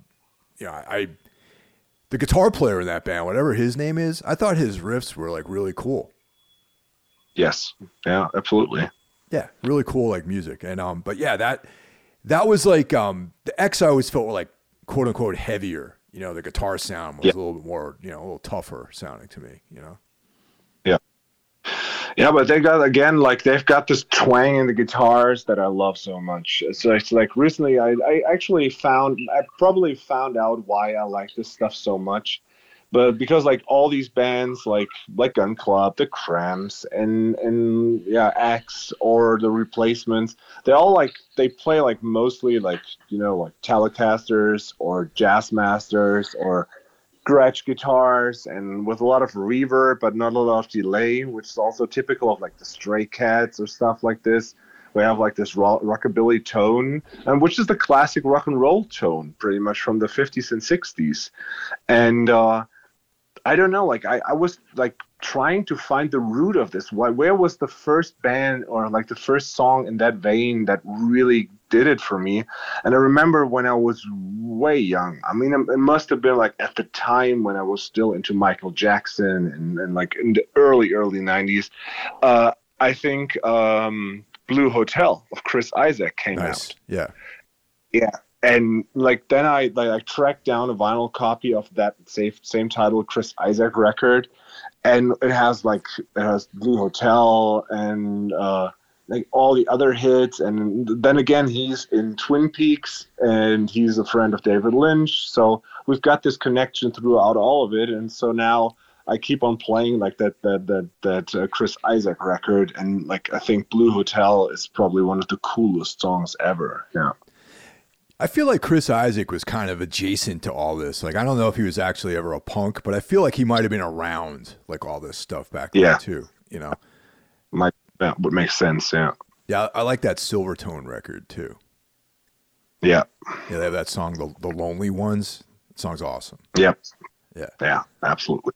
you know, I, I the guitar player in that band, whatever his name is, I thought his riffs were like really cool. Yes. Yeah, absolutely. Yeah, really cool like music. And um, but yeah, that that was like um the X I always felt were like quote unquote heavier. You know, the guitar sound was Yeah. a little bit more, you know, a little tougher sounding to me, you know. Yeah, Yeah, but they got again like they've got this twang in the guitars that I love so much. So it's like recently I, I actually found I probably found out why I like this stuff so much. But because like all these bands like like Gun Club, the Cramps and and yeah, X or the replacements, they all like they play like mostly like, you know, like Telecasters or Jazz Masters or gretsch guitars and with a lot of reverb but not a lot of delay which is also typical of like the stray cats or stuff like this. We have like this ro- rockabilly tone and which is the classic rock and roll tone pretty much from the 50s and 60s and uh i don't know like i, I was like trying to find the root of this why where was the first band or like the first song in that vein that really did it for me and I remember when I was way young, I mean, it must have been like at the time when I was still into Michael Jackson and, and like in the early, early 90s. Uh, I think um, Blue Hotel of Chris Isaak came Nice. out. Yeah. Yeah. And like then I like I tracked down a vinyl copy of that same same title Chris Isaak record, and it has like it has Blue Hotel and uh, like all the other hits, and then again he's in Twin Peaks and he's a friend of David Lynch, so we've got this connection throughout all of it, and so now. I keep on playing like that that that that uh, Chris Isaak record, and like I think Blue Hotel is probably one of the coolest songs ever. Yeah. I feel like Chris Isaak was kind of adjacent to all this. Like I don't know if he was actually ever a punk, but I feel like he might have been around like all this stuff back then Yeah. too. You know? Might that would make sense. Yeah. Yeah, I like that Silvertone record too. Yeah. Yeah, they have that song, the, the Lonely Ones. That song's awesome. Yep. Yeah. Yeah. Absolutely.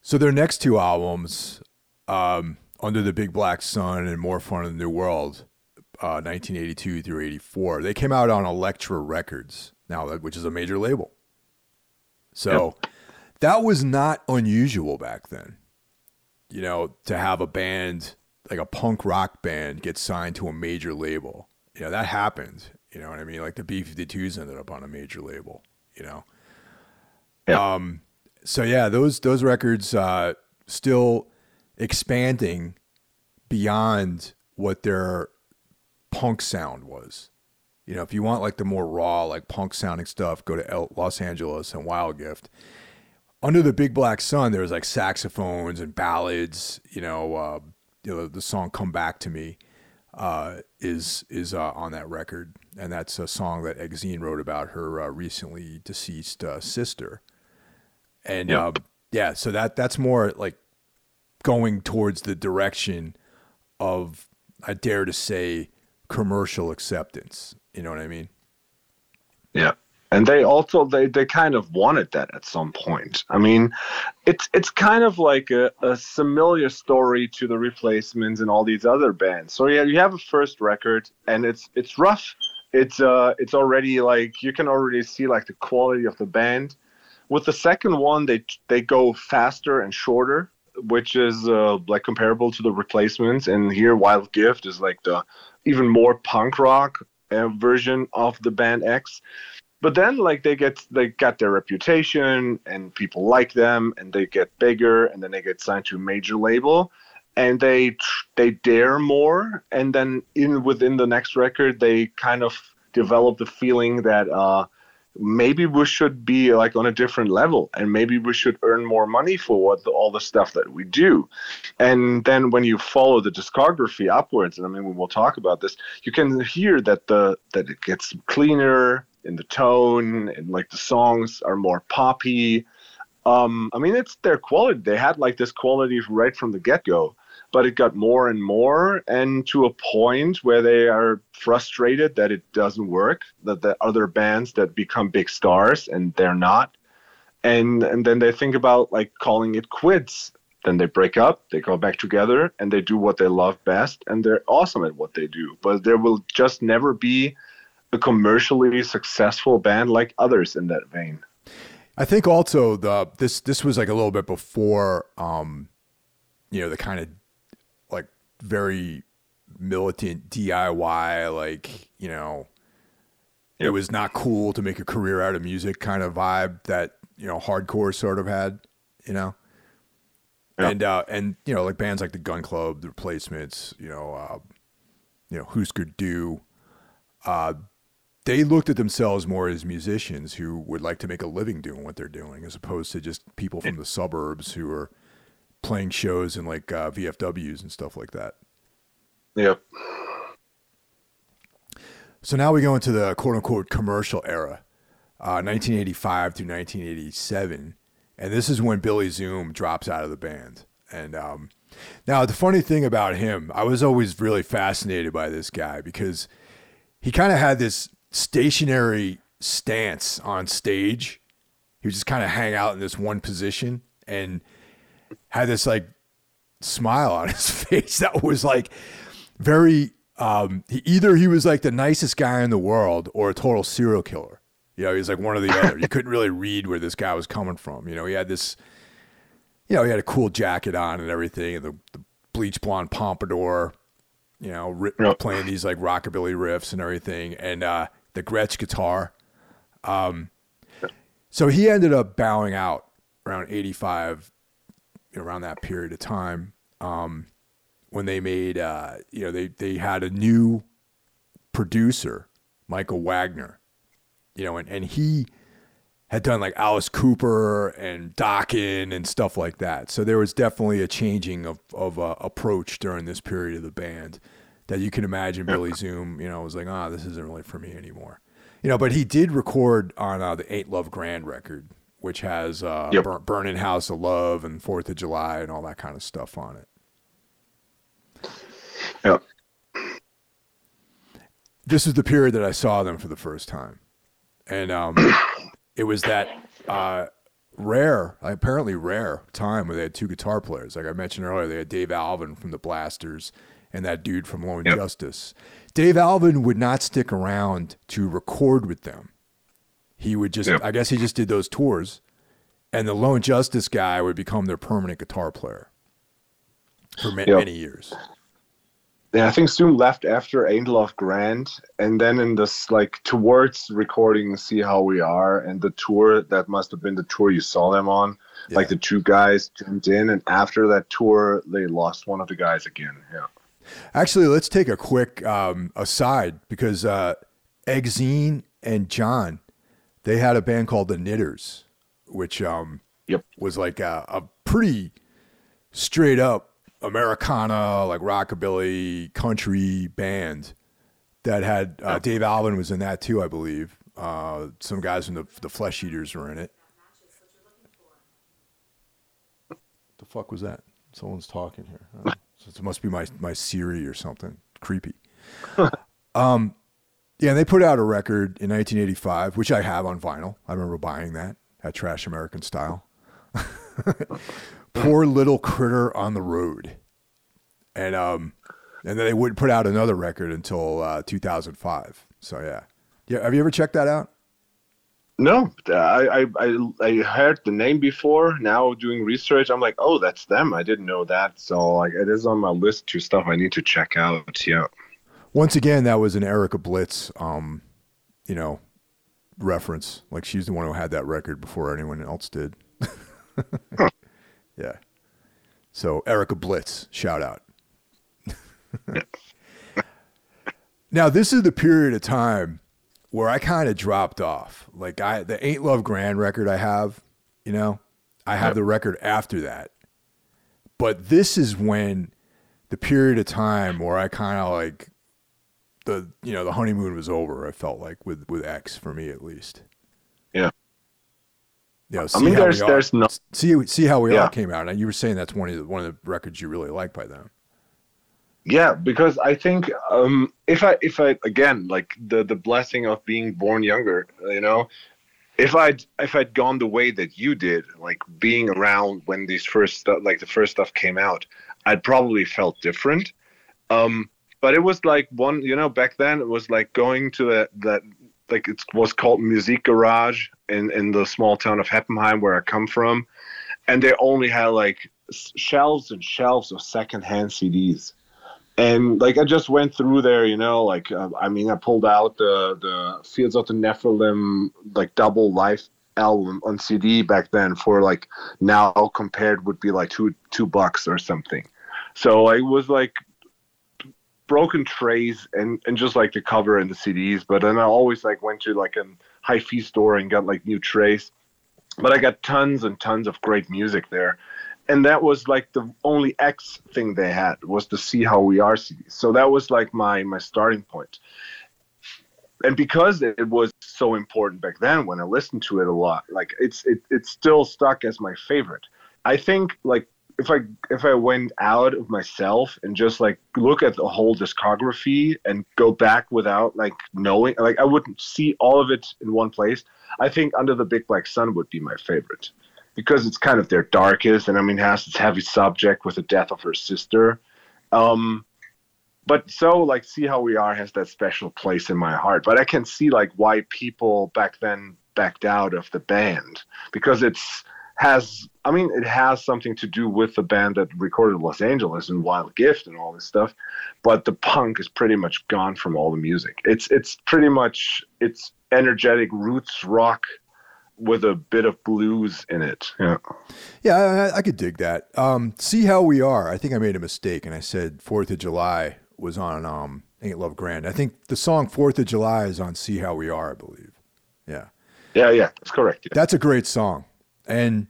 So their next two albums, um, Under the Big Black Sun and More Fun in the New World, uh, 1982 through 84, they came out on Elektra Records, now which is a major label. So that was not unusual back then. You know, to have a band like a punk rock band get signed to a major label. You know, that happened. You know what I mean? Like the B 52s ended up on a major label, you know? Yeah. Um, so yeah, those those records uh, still expanding beyond what their punk sound was. You know, if you want like the more raw, like punk sounding stuff, go to El- Los Angeles and Wild Gift. Under the Big Black Sun, there was like saxophones and ballads. You know, uh, you know the song "Come Back to Me." uh, is is uh, on that record, and that's a song that Exene wrote about her uh, recently deceased uh, sister. And Yep. um, yeah, so that that's more like going towards the direction of I dare to say commercial acceptance. You know what I mean? Yeah. And they also they, they kind of wanted that at some point. I mean, it's it's kind of like a, a similar story to the replacements and all these other bands. So yeah, you have a first record and it's it's rough. It's uh it's already like you can already see like the quality of the band. With the second one, they they go faster and shorter, which is uh, like comparable to the replacements. And here, Wild Gift is like the even more punk rock uh, version of the band X. But then like they get they got their reputation and people like them and they get bigger and then they get signed to a major label. And they they dare more. And then in within the next record they kind of develop the feeling that uh maybe we should be like on a different level and maybe we should earn more money for what the, all the stuff that we do. And then when you follow the discography upwards and i mean we'll talk about this you can hear that the that it gets cleaner in the tone and like the songs are more poppy. Um i mean it's their quality. They had like this quality right from the get-go but it got more and more and to a point where they are frustrated that it doesn't work that the other bands that become big stars and they're not. And and then they think about like calling it quits. Then they break up they go back together and they do what they love best and they're awesome at what they do. But there will just never be a commercially successful band like others in that vein. I think also the this this was like a little bit before um you know the kind of very militant DIY like you know it was not cool to make a career out of music kind of vibe that you know hardcore sort of had you know? And uh and you know like bands like the Gun Club the Replacements you know uh you know Husker Du uh they looked at themselves more as musicians who would like to make a living doing what they're doing, as opposed to just people from the suburbs who are playing shows in like uh, VFWs and stuff like that. yep So now we go into the quote unquote commercial era, uh, 1985 through 1987. And this is when Billy Zoom drops out of the band. And um, now the funny thing about him, I was always really fascinated by this guy because he kind of had this stationary stance on stage. He would just kind of hang out in this one position and had this like smile on *laughs* his face that was like very um he, either he was like the nicest guy in the world or a total serial killer. You know he was like one or the *laughs* other. You couldn't really read where this guy was coming from. You know he had this you know he had a cool jacket on and everything and the, the bleach blonde pompadour you know Yep. playing these like rockabilly riffs and everything and uh the gretsch guitar. Um so he ended up bowing out around 85 around that period of time um, when they made uh, you know they they had a new producer Michael Wagner you know and, and he had done like Alice Cooper and Dokken and stuff like that. So there was definitely a changing of of uh, approach during this period of the band that you can imagine Billy *laughs* Zoom you know was like ah this isn't really for me anymore. You know but he did record on uh, the Ain't Love Grand record which has uh, Yep. Bur- Burning House of Love and Fourth of July and all that kind of stuff on it. yep This is the period that I saw them for the first time, and um, *clears throat* it was that uh, rare, apparently rare time where they had two guitar players. Like I mentioned earlier, they had Dave Alvin from the Blasters and that dude from Lone Yep. Justice. Dave Alvin would not stick around to record with them. He would just, Yep. I guess he just did those tours, and the Lone Justice guy would become their permanent guitar player for ma- Yep. many years. Yeah, I think Zoom left after Ain't Love Grand, and then in this like towards recording "See How We Are" and the tour that must have been the tour you saw them on. Yeah. Like the two guys jumped in, and after that tour, they lost one of the guys again. Yeah. Actually, let's take a quick um, aside because uh, Exene and John, they had a band called the Knitters, which um, Yep. was like a, a pretty straight up Americana, like rockabilly country band that had uh, Dave Alvin was in that too, I believe. Uh, some guys from the the Flesh Eaters were in it. The fuck was that? Someone's talking here. Oh, so it must be my my Siri or something. Creepy. *laughs* um, yeah, they put out a record in 1985, which I have on vinyl. I remember buying that at Trash American Style. *laughs* Poor little critter on the road, and um, and then they wouldn't put out another record until uh, 2005. So yeah, yeah. Have you ever checked that out? No, I, I I heard the name before. Now doing research, I'm like, oh, that's them. I didn't know that. So like, it is on my list to stuff I need to check out. Yeah. Once again, that was an Erica Blitz, um, you know, reference. Like she's the one who had that record before anyone else did. *laughs* Yeah. So Erica Blitz, shout out. *laughs* now this is the period of time where I kind of dropped off. Like I, the Ain't Love Grand record I have, you know, I have the record after that. But this is when the period of time where I kind of like the you know the honeymoon was over. I felt like with with X for me at least. Yeah. You know, I mean, there's there's no see see how we yeah. all came out, and you were saying that's one of the, one of the records you really like by them. Yeah, because I think um, if I if I again like the the blessing of being born younger, you know, if I'd if I'd gone the way that you did, like being around when these first stuff, like the first stuff came out, I'd probably felt different. Um, but it was like one, you know, back then it was like going to that that like it was called Music Garage in in the small town of Heppenheim where I come from, and they only had like shelves and shelves of secondhand CDs and like I just went through there, you know, like uh, I mean, I pulled out the the Fields of the Nephilim like double life album on CD back then for like now compared would be like two two bucks or something. So I was like broken trays and and just like the cover and the CDs. But then I always like went to like a hi-fi store and got like new trays. But I got tons and tons of great music there and that was like the only X thing they had was the see how we are CD. So that was like my my starting point. And because it was so important back then when I listened to it a lot, like it's it, it's still stuck as my favorite. I think like if I if I went out of myself and just like look at the whole discography and go back without like knowing like I wouldn't see all of it in one place. I think Under the Big Black Sun would be my favorite because it's kind of their darkest, and I mean has this heavy subject with the death of her sister. Um, but so like see how we are has that special place in my heart. But I can see like why people back then backed out of the band because it's has I mean it has something to do with the band that recorded Los Angeles and Wild Gift and all this stuff, but the punk is pretty much gone from all the music. It's it's pretty much it's energetic roots rock with a bit of blues in it. Yeah. Yeah, I, I could dig that. Um, see how we are. I think I made a mistake and I said Fourth of July was on um, Ain't Love Grand. I think the song Fourth of July is on See How We Are. I believe. Yeah. Yeah, yeah, that's correct. Yeah. That's a great song. And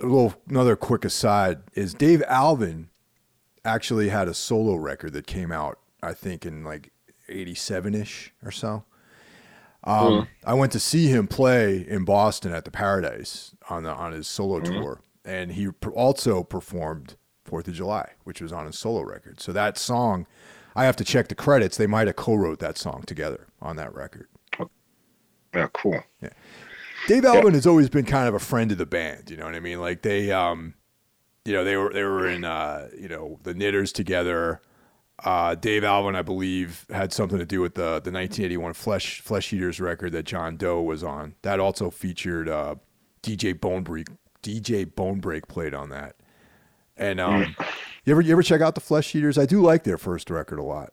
a little another quick aside is Dave Alvin actually had a solo record that came out I think in like 87 ish or so. Um, mm. I went to see him play in Boston at the Paradise on the on his solo mm. tour, and he also performed Fourth of July, which was on his solo record. So that song, I have to check the credits. They might have co-wrote that song together on that record. Yeah, cool. Yeah. Dave Alvin yeah. has always been kind of a friend of the band. You know what I mean? Like they, um, you know, they were they were in, uh, you know, the Knitters together. Uh, Dave Alvin, I believe, had something to do with the the 1981 Flesh Flesh Eaters record that John Doe was on. That also featured uh, DJ Bonebrake. DJ Bonebrake played on that. And um, mm. you ever you ever check out the Flesh Eaters? I do like their first record a lot.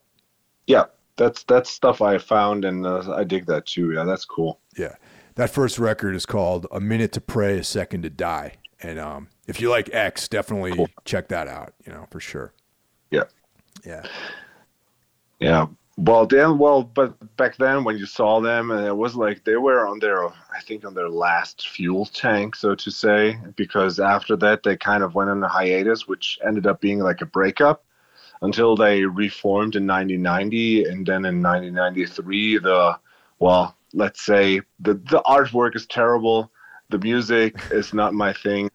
Yeah, that's that's stuff I found, and uh, I dig that too. Yeah, that's cool. Yeah, that first record is called "A Minute to Pray, a Second to Die," and um, if you like X, definitely cool. check that out. You know, for sure. Yeah. Yeah. Yeah. Well, then, well, but back then when you saw them, and it was like they were on their, I think, on their last fuel tank, so to say, because after that they kind of went on a hiatus, which ended up being like a breakup until they reformed in 1990, and then in 1993, the, well, let's say the the artwork is terrible, the music *laughs* is not my thing,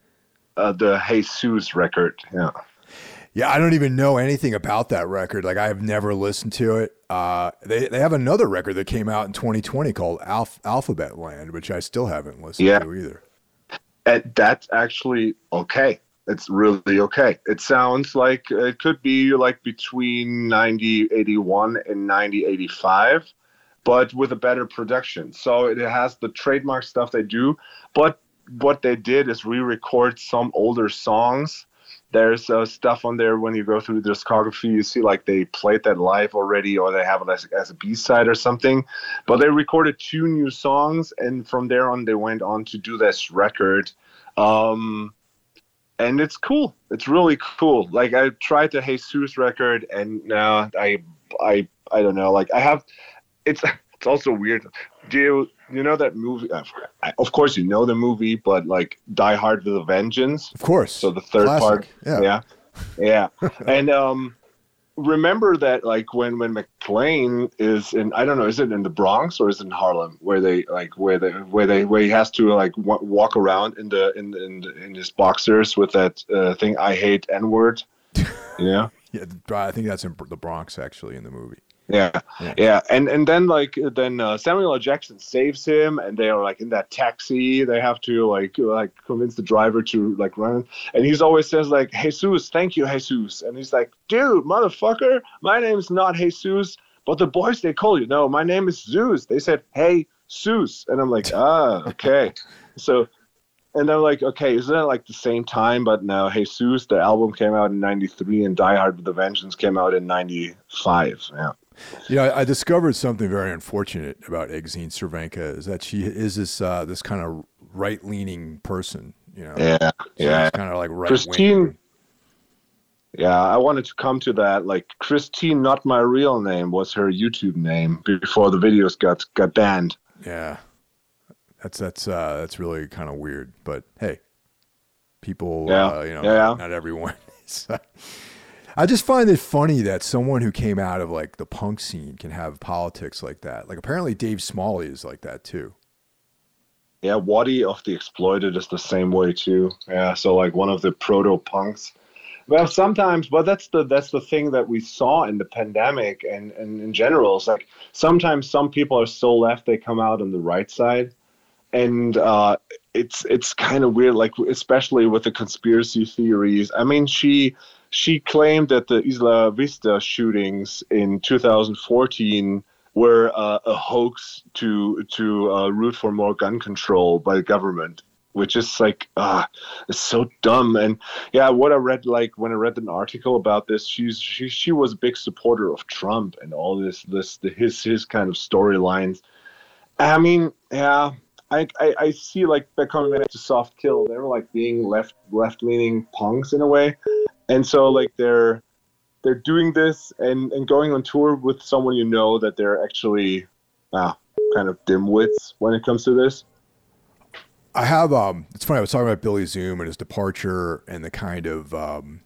uh, the Jesus record, yeah. Yeah, I don't even know anything about that record. Like I have never listened to it. Uh, they they have another record that came out in 2020 called Alph- Alphabet Land, which I still haven't listened yeah. to either. And that's actually okay. It's really okay. It sounds like it could be like between 9081 and 9085, but with a better production. So it has the trademark stuff they do, but what they did is re-record some older songs. There's uh, stuff on there when you go through the discography you see like they played that live already or they have it as, as a b-side or something. But they recorded two new songs and from there on they went on to do this record. Um, and it's cool. It's really cool. Like i tried the jesus record and now i i i don't know. Like i have it's it's also weird do you you know that movie? Of course, you know the movie, but like Die Hard with a Vengeance. Of course. So the third Classic. part. Yeah. Yeah. yeah. *laughs* and um, remember that like when when McClane is in I don't know is it in the Bronx or is it in Harlem where they like where they where they where he has to like w- walk around in the in in in his boxers with that uh, thing I hate N word. *laughs* Yeah. yeah, I think that's in the Bronx actually in the movie. Yeah, yeah, and and then like then uh, Samuel L. Jackson saves him, and they are like in that taxi. They have to like like convince the driver to like run, and he's always says like Jesus, thank you, Jesus, and he's like, dude, motherfucker, my name's not Jesus, but the boys they call you. No, my name is Zeus. They said, hey, Zeus, and I'm like, ah, okay, *laughs* so. And I'm like, okay, isn't that like the same time? But no, Jesus, the album came out in '93, and Die Hard with a Vengeance came out in '95. Yeah. You know, I discovered something very unfortunate about Exene Cervenka is that she is this uh, this kind of right leaning person. You know, yeah, yeah, kind of like right. Christine. Yeah, I wanted to come to that. Like Christine, not my real name, was her YouTube name before the videos got got banned. Yeah, that's that's uh, that's really kind of weird. But hey, people, yeah, uh, you know, yeah. not, not everyone. *laughs* I just find it funny that someone who came out of like the punk scene can have politics like that. Like apparently Dave Smalley is like that too. Yeah, Wattie of the Exploited is the same way too. Yeah, so like one of the proto punks. Well, sometimes, but that's the that's the thing that we saw in the pandemic and, and in general. It's like sometimes some people are so left they come out on the right side, and uh, it's it's kind of weird. Like especially with the conspiracy theories. I mean, she she claimed that the Isla Vista shootings in 2014 were uh, a hoax to to uh, root for more gun control by the government, which is like ah, it's so dumb. And yeah, what I read like when I read an article about this, she's she she was a big supporter of Trump and all this this the, his his kind of storylines. I mean, yeah. I, I, I see like they're coming back to soft kill. They were like being left left leaning punks in a way and so like they're they're doing this and and going on tour with someone you know that they're actually uh, kind of dimwits when it comes to this. I have um it's funny I was talking about Billy Zoom and his departure and the kind of um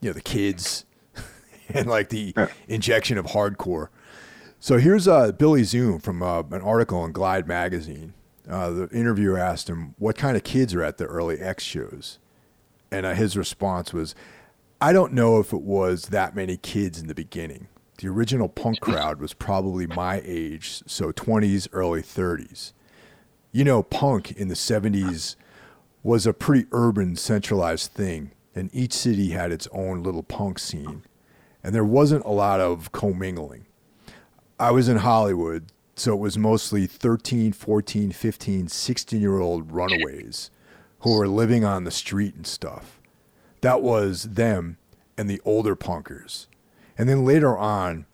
you know the kids *laughs* and like the yeah. injection of hardcore. So here's uh, Billy Zoom from uh, an article in Glide magazine. Uh, the interviewer asked him what kind of kids are at the early X shows, and uh, his response was, I don't know if it was that many kids in the beginning. The original punk *laughs* crowd was probably my age, so 20s, early 30s. You know, punk in the 70s was a pretty urban, centralized thing, and each city had its own little punk scene, and there wasn't a lot of commingling. I was in Hollywood, so it was mostly 13, 14, 15, 16 year old runaways who were living on the street and stuff. That was them and the older punkers. And then later on,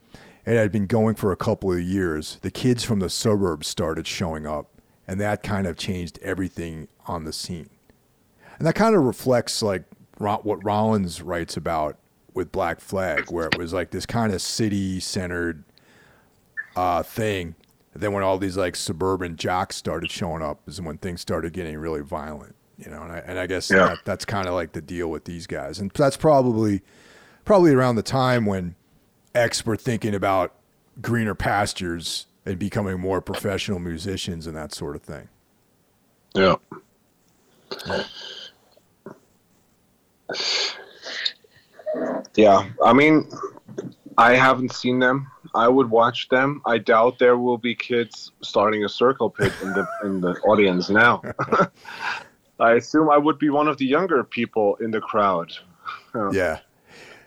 it had been going for a couple of years, the kids from the suburbs started showing up, and that kind of changed everything on the scene. And that kind of reflects like what Rollins writes about with Black Flag, where it was like this kind of city centered uh, thing. And then when all these like suburban jocks started showing up, is when things started getting really violent. You know, and I, and I guess Yeah. that, that's kind of like the deal with these guys, and that's probably probably around the time when X were thinking about greener pastures and becoming more professional musicians and that sort of thing. Yeah. Yeah, I mean, I haven't seen them. I would watch them. I doubt there will be kids starting a circle pit in the in the audience now. *laughs* I assume I would be one of the younger people in the crowd. *laughs* Yeah.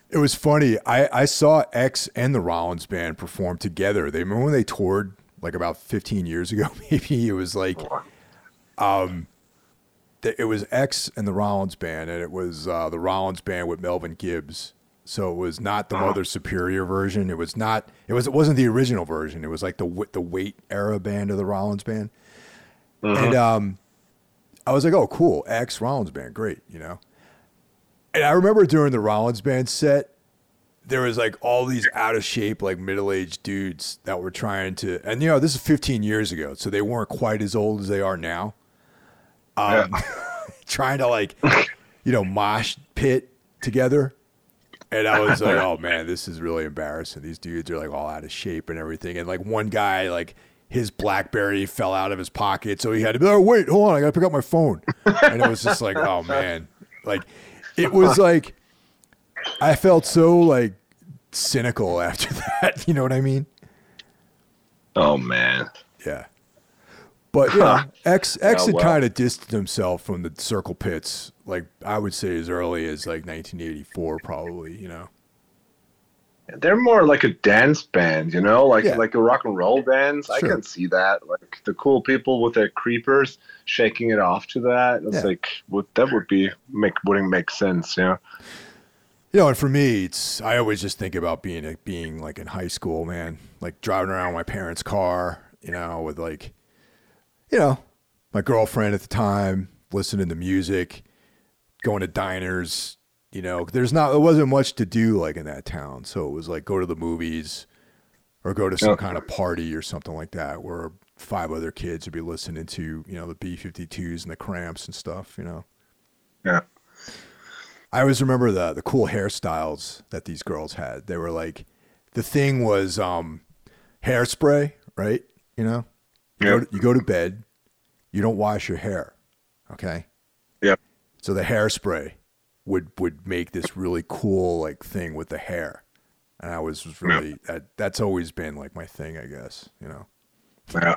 It was funny. I, I saw X and the Rollins band perform together. They remember when they toured like about 15 years ago, *laughs* maybe it was like, um, it was X and the Rollins band, and it was uh, the Rollins band with Melvin Gibbs. So it was not the Mother Superior version. It was not. It was. It wasn't the original version. It was like the the Weight era band of the Rollins band. And um, I was like, oh, cool, X Rollins band, great, you know. And I remember during the Rollins band set, there was like all these out of shape, like middle aged dudes that were trying to, and you know, this is 15 years ago, so they weren't quite as old as they are now. Um, *laughs* trying to like, you know, mosh pit together. And I was like, *laughs* oh man, this is really embarrassing. These dudes are like all out of shape and everything. And like one guy, like his Blackberry fell out of his pocket, so he had to be like, oh, wait, hold on, I gotta pick up my phone. And it was just like, oh *laughs* man, like it was like I felt so like cynical *laughs* after that. You know what I mean? Oh man. Yeah. But yeah, X X had well. kind of distanced himself from the circle pits, like I would say as early as like 1984, probably. You know. They're more like a dance band, you know, like Yeah. like a rock and roll band. I can see that, like the cool people with their creepers shaking it off to that. It's Yeah. like would that would be make wouldn't make sense, yeah. You know, and for me, it's I always just think about being a, being like in high school, man, like driving around my parents' car, you know, with like, you know, my girlfriend at the time, listening to music, going to diners. You know, there's not there wasn't much to do like in that town, so it was like go to the movies or go to some Yeah. kind of party or something like that, where five other kids would be listening to you know the B52s and the Cramps and stuff. You know. Yeah. I always remember the the cool hairstyles that these girls had. They were like, the thing was um, hairspray, right? You know, you, go to, you go to bed, you don't wash your hair, okay? Yep. So the hairspray would would make this really cool like thing with the hair, and I was was really that that's always been like my thing, I guess. You know. Yeah.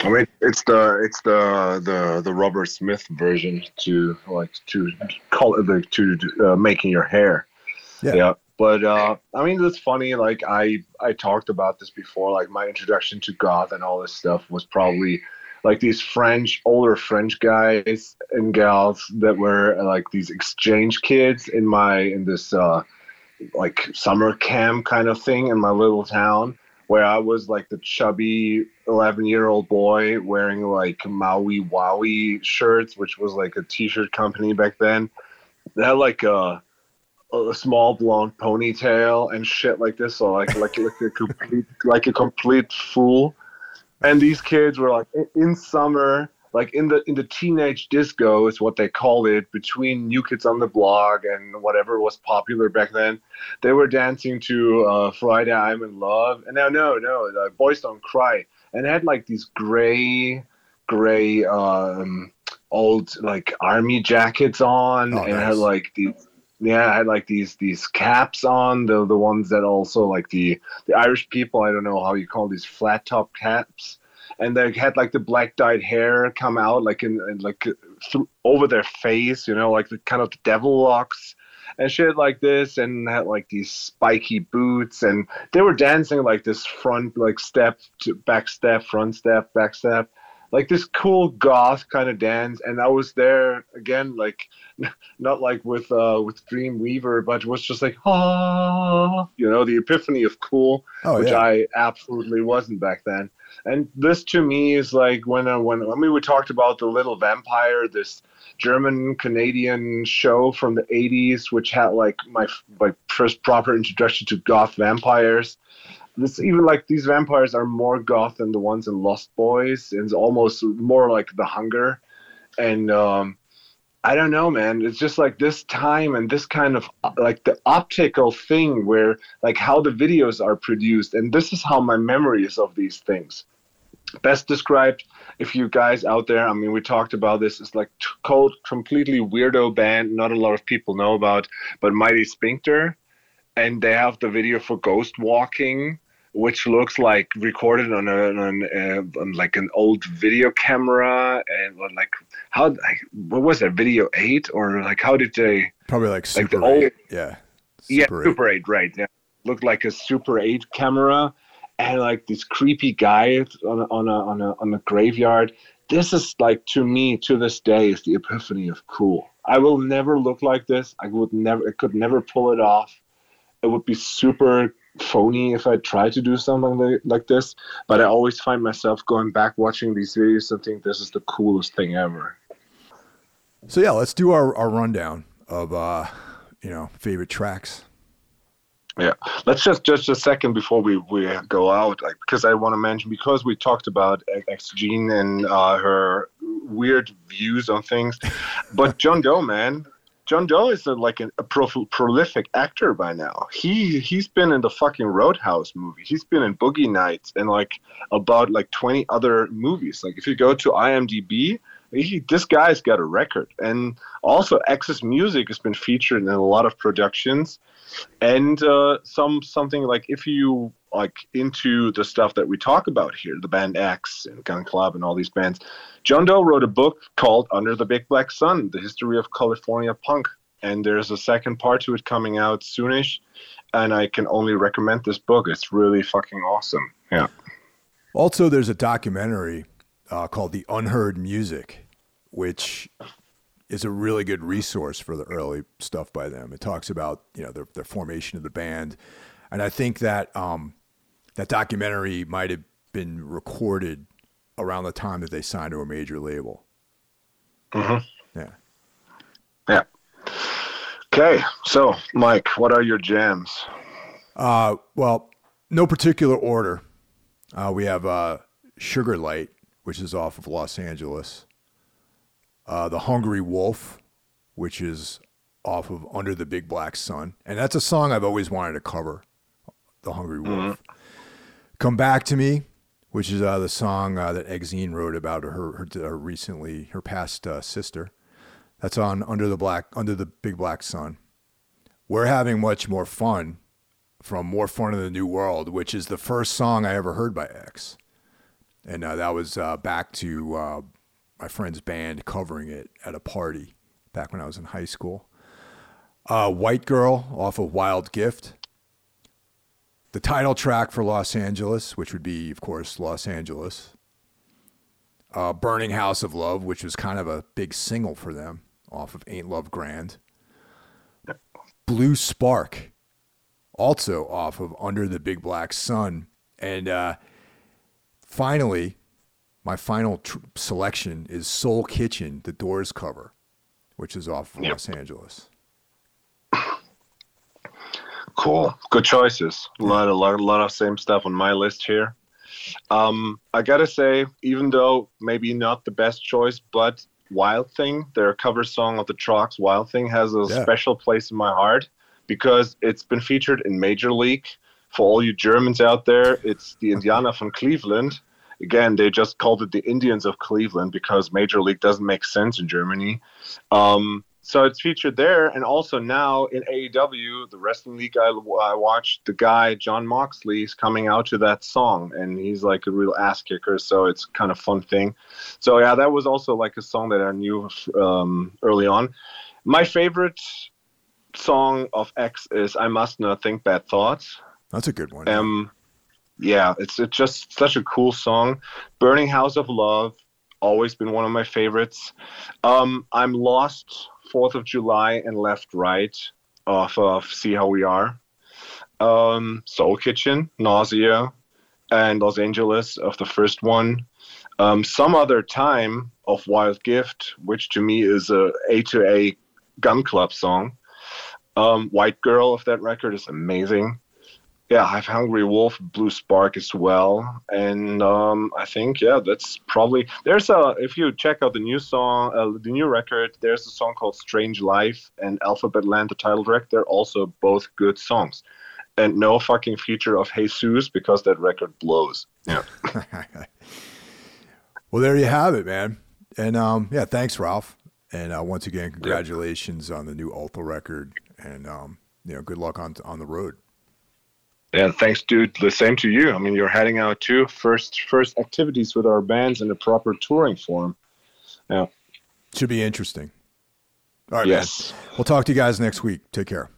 I mean, it's the it's the the the Robert Smith version to like to call it the to uh, making your hair. Yeah. But uh, I mean, it's funny. Like I I talked about this before. Like my introduction to goth and all this stuff was probably like these French older French guys and gals that were like these exchange kids in my in this uh, like summer camp kind of thing in my little town where I was like the chubby 11 year old boy wearing like Maui Wowie shirts, which was like a t shirt company back then. They had like a, a small blonde ponytail and shit like this. So like, like, like a complete, like a complete fool. And these kids were like in- summer, like in the in the teenage disco is what they called it between New Kids on the Block and whatever was popular back then they were dancing to uh, Friday I'm in Love, and no, no, no, Boys Don't Cry, and it had like these gray, gray, um, old like army jackets on, Oh, and nice. had like these. Yeah, I had like these these caps on the the ones that also like the the Irish people. I don't know how you call these flat top caps, and they had like the black dyed hair come out like in, in like th- over their face, you know, like the kind of the devil locks and shit like this and had like these spiky boots and they were dancing like this front like step to back step front step back step like this cool goth kind of dance and i was there again like *laughs* not like with uh with dreamweaver but it was just like ah you know the epiphany of cool Oh which yeah. I absolutely wasn't back then. And this to me is like when I, when mean we talked about the Little Vampire, this German Canadian show from the 80s, which had like my my first proper introduction to goth vampires. This even like these vampires are more goth than the ones in Lost Boys. It's almost more like The Hunger, and um, I don't know, man. It's just like this time and this kind of like the optical thing where like how the videos are produced, and this is how my memory is of these things. Best described, if you guys out there, I mean, we talked about this. It's like cold, completely weirdo band. Not a lot of people know about, but Mighty Sphincter, and they have the video for Ghost Walking which looks like recorded on, a, on, a, on like an old video camera and like how like, what was that video eight? Or like how did they probably like super like the old, yeah. Super yeah eight. super eight right yeah. Looked like a super eight camera and like this creepy guy on a, on a on a on a graveyard. This is like to me to this day is the epiphany of cool. I will never look like this. I would never i could never pull it off it would be super phony if I try to do something like, like this, but I always find myself going back watching these videos and think this is the coolest thing ever. So yeah, let's do our, our rundown of uh, you know favorite tracks. Yeah, let's just just a second before we, we go out, like because I want to mention because we talked about Exene and uh, her weird views on things, but John Doe, man, John Doe is a, like a, a pro- prolific actor by now. He he's been in the fucking Roadhouse movie. He's been in Boogie Nights and like about like twenty other movies. Like if you go to IMDb, he, this guy's got a record. And also, X's music has been featured in a lot of productions. And uh, some something like if you like into the stuff that we talk about here, the band X and Gun Club and all these bands, John Doe wrote a book called Under the Big Black Sun: The History of California Punk. And there's a second part to it coming out soonish. And I can only recommend this book. It's really fucking awesome. Yeah. Also, there's a documentary uh, called The Unheard Music, which is a really good resource for the early stuff by them. It talks about you know the, the formation of the band, and I think that um, that documentary might have been recorded around the time that they signed to a major label. Mm-hmm. Yeah. Yeah. Okay, so Mike, what are your jams? Uh, well, no particular order. Uh, we have uh, Sugar Light, which is off of Los Angeles. Uh, the Hungry Wolf, which is off of Under the Big Black Sun, and that's a song I've always wanted to cover. The Hungry Wolf. Mm-hmm. Come Back to Me, which is uh, the song uh, that Exene wrote about her, her, her recently, her passed uh, sister. That's on Under the Black, Under the Big Black Sun. We're having much more fun from More Fun in the New World, which is the first song I ever heard by X, and uh, that was uh, back to uh, my friend's band covering it at a party back when I was in high school. White Girl off of Wild Gift the title track for Los Angeles, which would be, of course, Los Angeles. Uh, Burning House of Love, which was kind of a big single for them off of Ain't Love Grand. Blue Spark, also off of Under the Big Black Sun. And uh, finally, my final tr- selection is Soul Kitchen, the Doors cover, which is off of yep. Los Angeles. Cool. Good choices. A lot, a lot, a lot of same stuff on my list here. Um, I gotta say, even though maybe not the best choice, but Wild Thing, their cover song of the Troggs, Wild Thing, has a yeah. special place in my heart because it's been featured in Major League. For all you Germans out there, it's the Indiana from Cleveland. Again, they just called it the Indians of Cleveland because Major League doesn't make sense in Germany. Um, so it's featured there, and also now in AEW, the wrestling league I, I watched, the guy Jon Moxley is coming out to that song, and he's like a real ass kicker. So it's kind of fun thing. So yeah, that was also like a song that I knew um, early on. My favorite song of X is "I Must Not Think Bad Thoughts." That's a good one. Um, yeah, it's it's just such a cool song. "Burning House of Love." Always been one of my favorites. Um, I'm lost Fourth of July and Left Right off of See How We Are. Um, Soul Kitchen, Nausea, and Los Angeles of the first one. Um, some other time of Wild Gift, which to me is a A to A gun club song. Um, White Girl of that record is amazing. Yeah, I have Hungry Wolf, Blue Spark as well, and um, I think yeah, that's probably there's a if you check out the new song, uh, the new record, there's a song called Strange Life and Alphabet Land, the title track. They're also both good songs, and no fucking feature of Jesus because that record blows. Yeah. *laughs* well, there you have it, man, and um, yeah, thanks, Ralph, and uh, once again, congratulations yeah. on the new Ultha record, and um, you know, good luck on on the road. Yeah, thanks, dude. The same to you. I mean, you're heading out too. First, first activities with our bands in a proper touring form. Yeah, should be interesting. All right, yes. Man. We'll talk to you guys next week. Take care.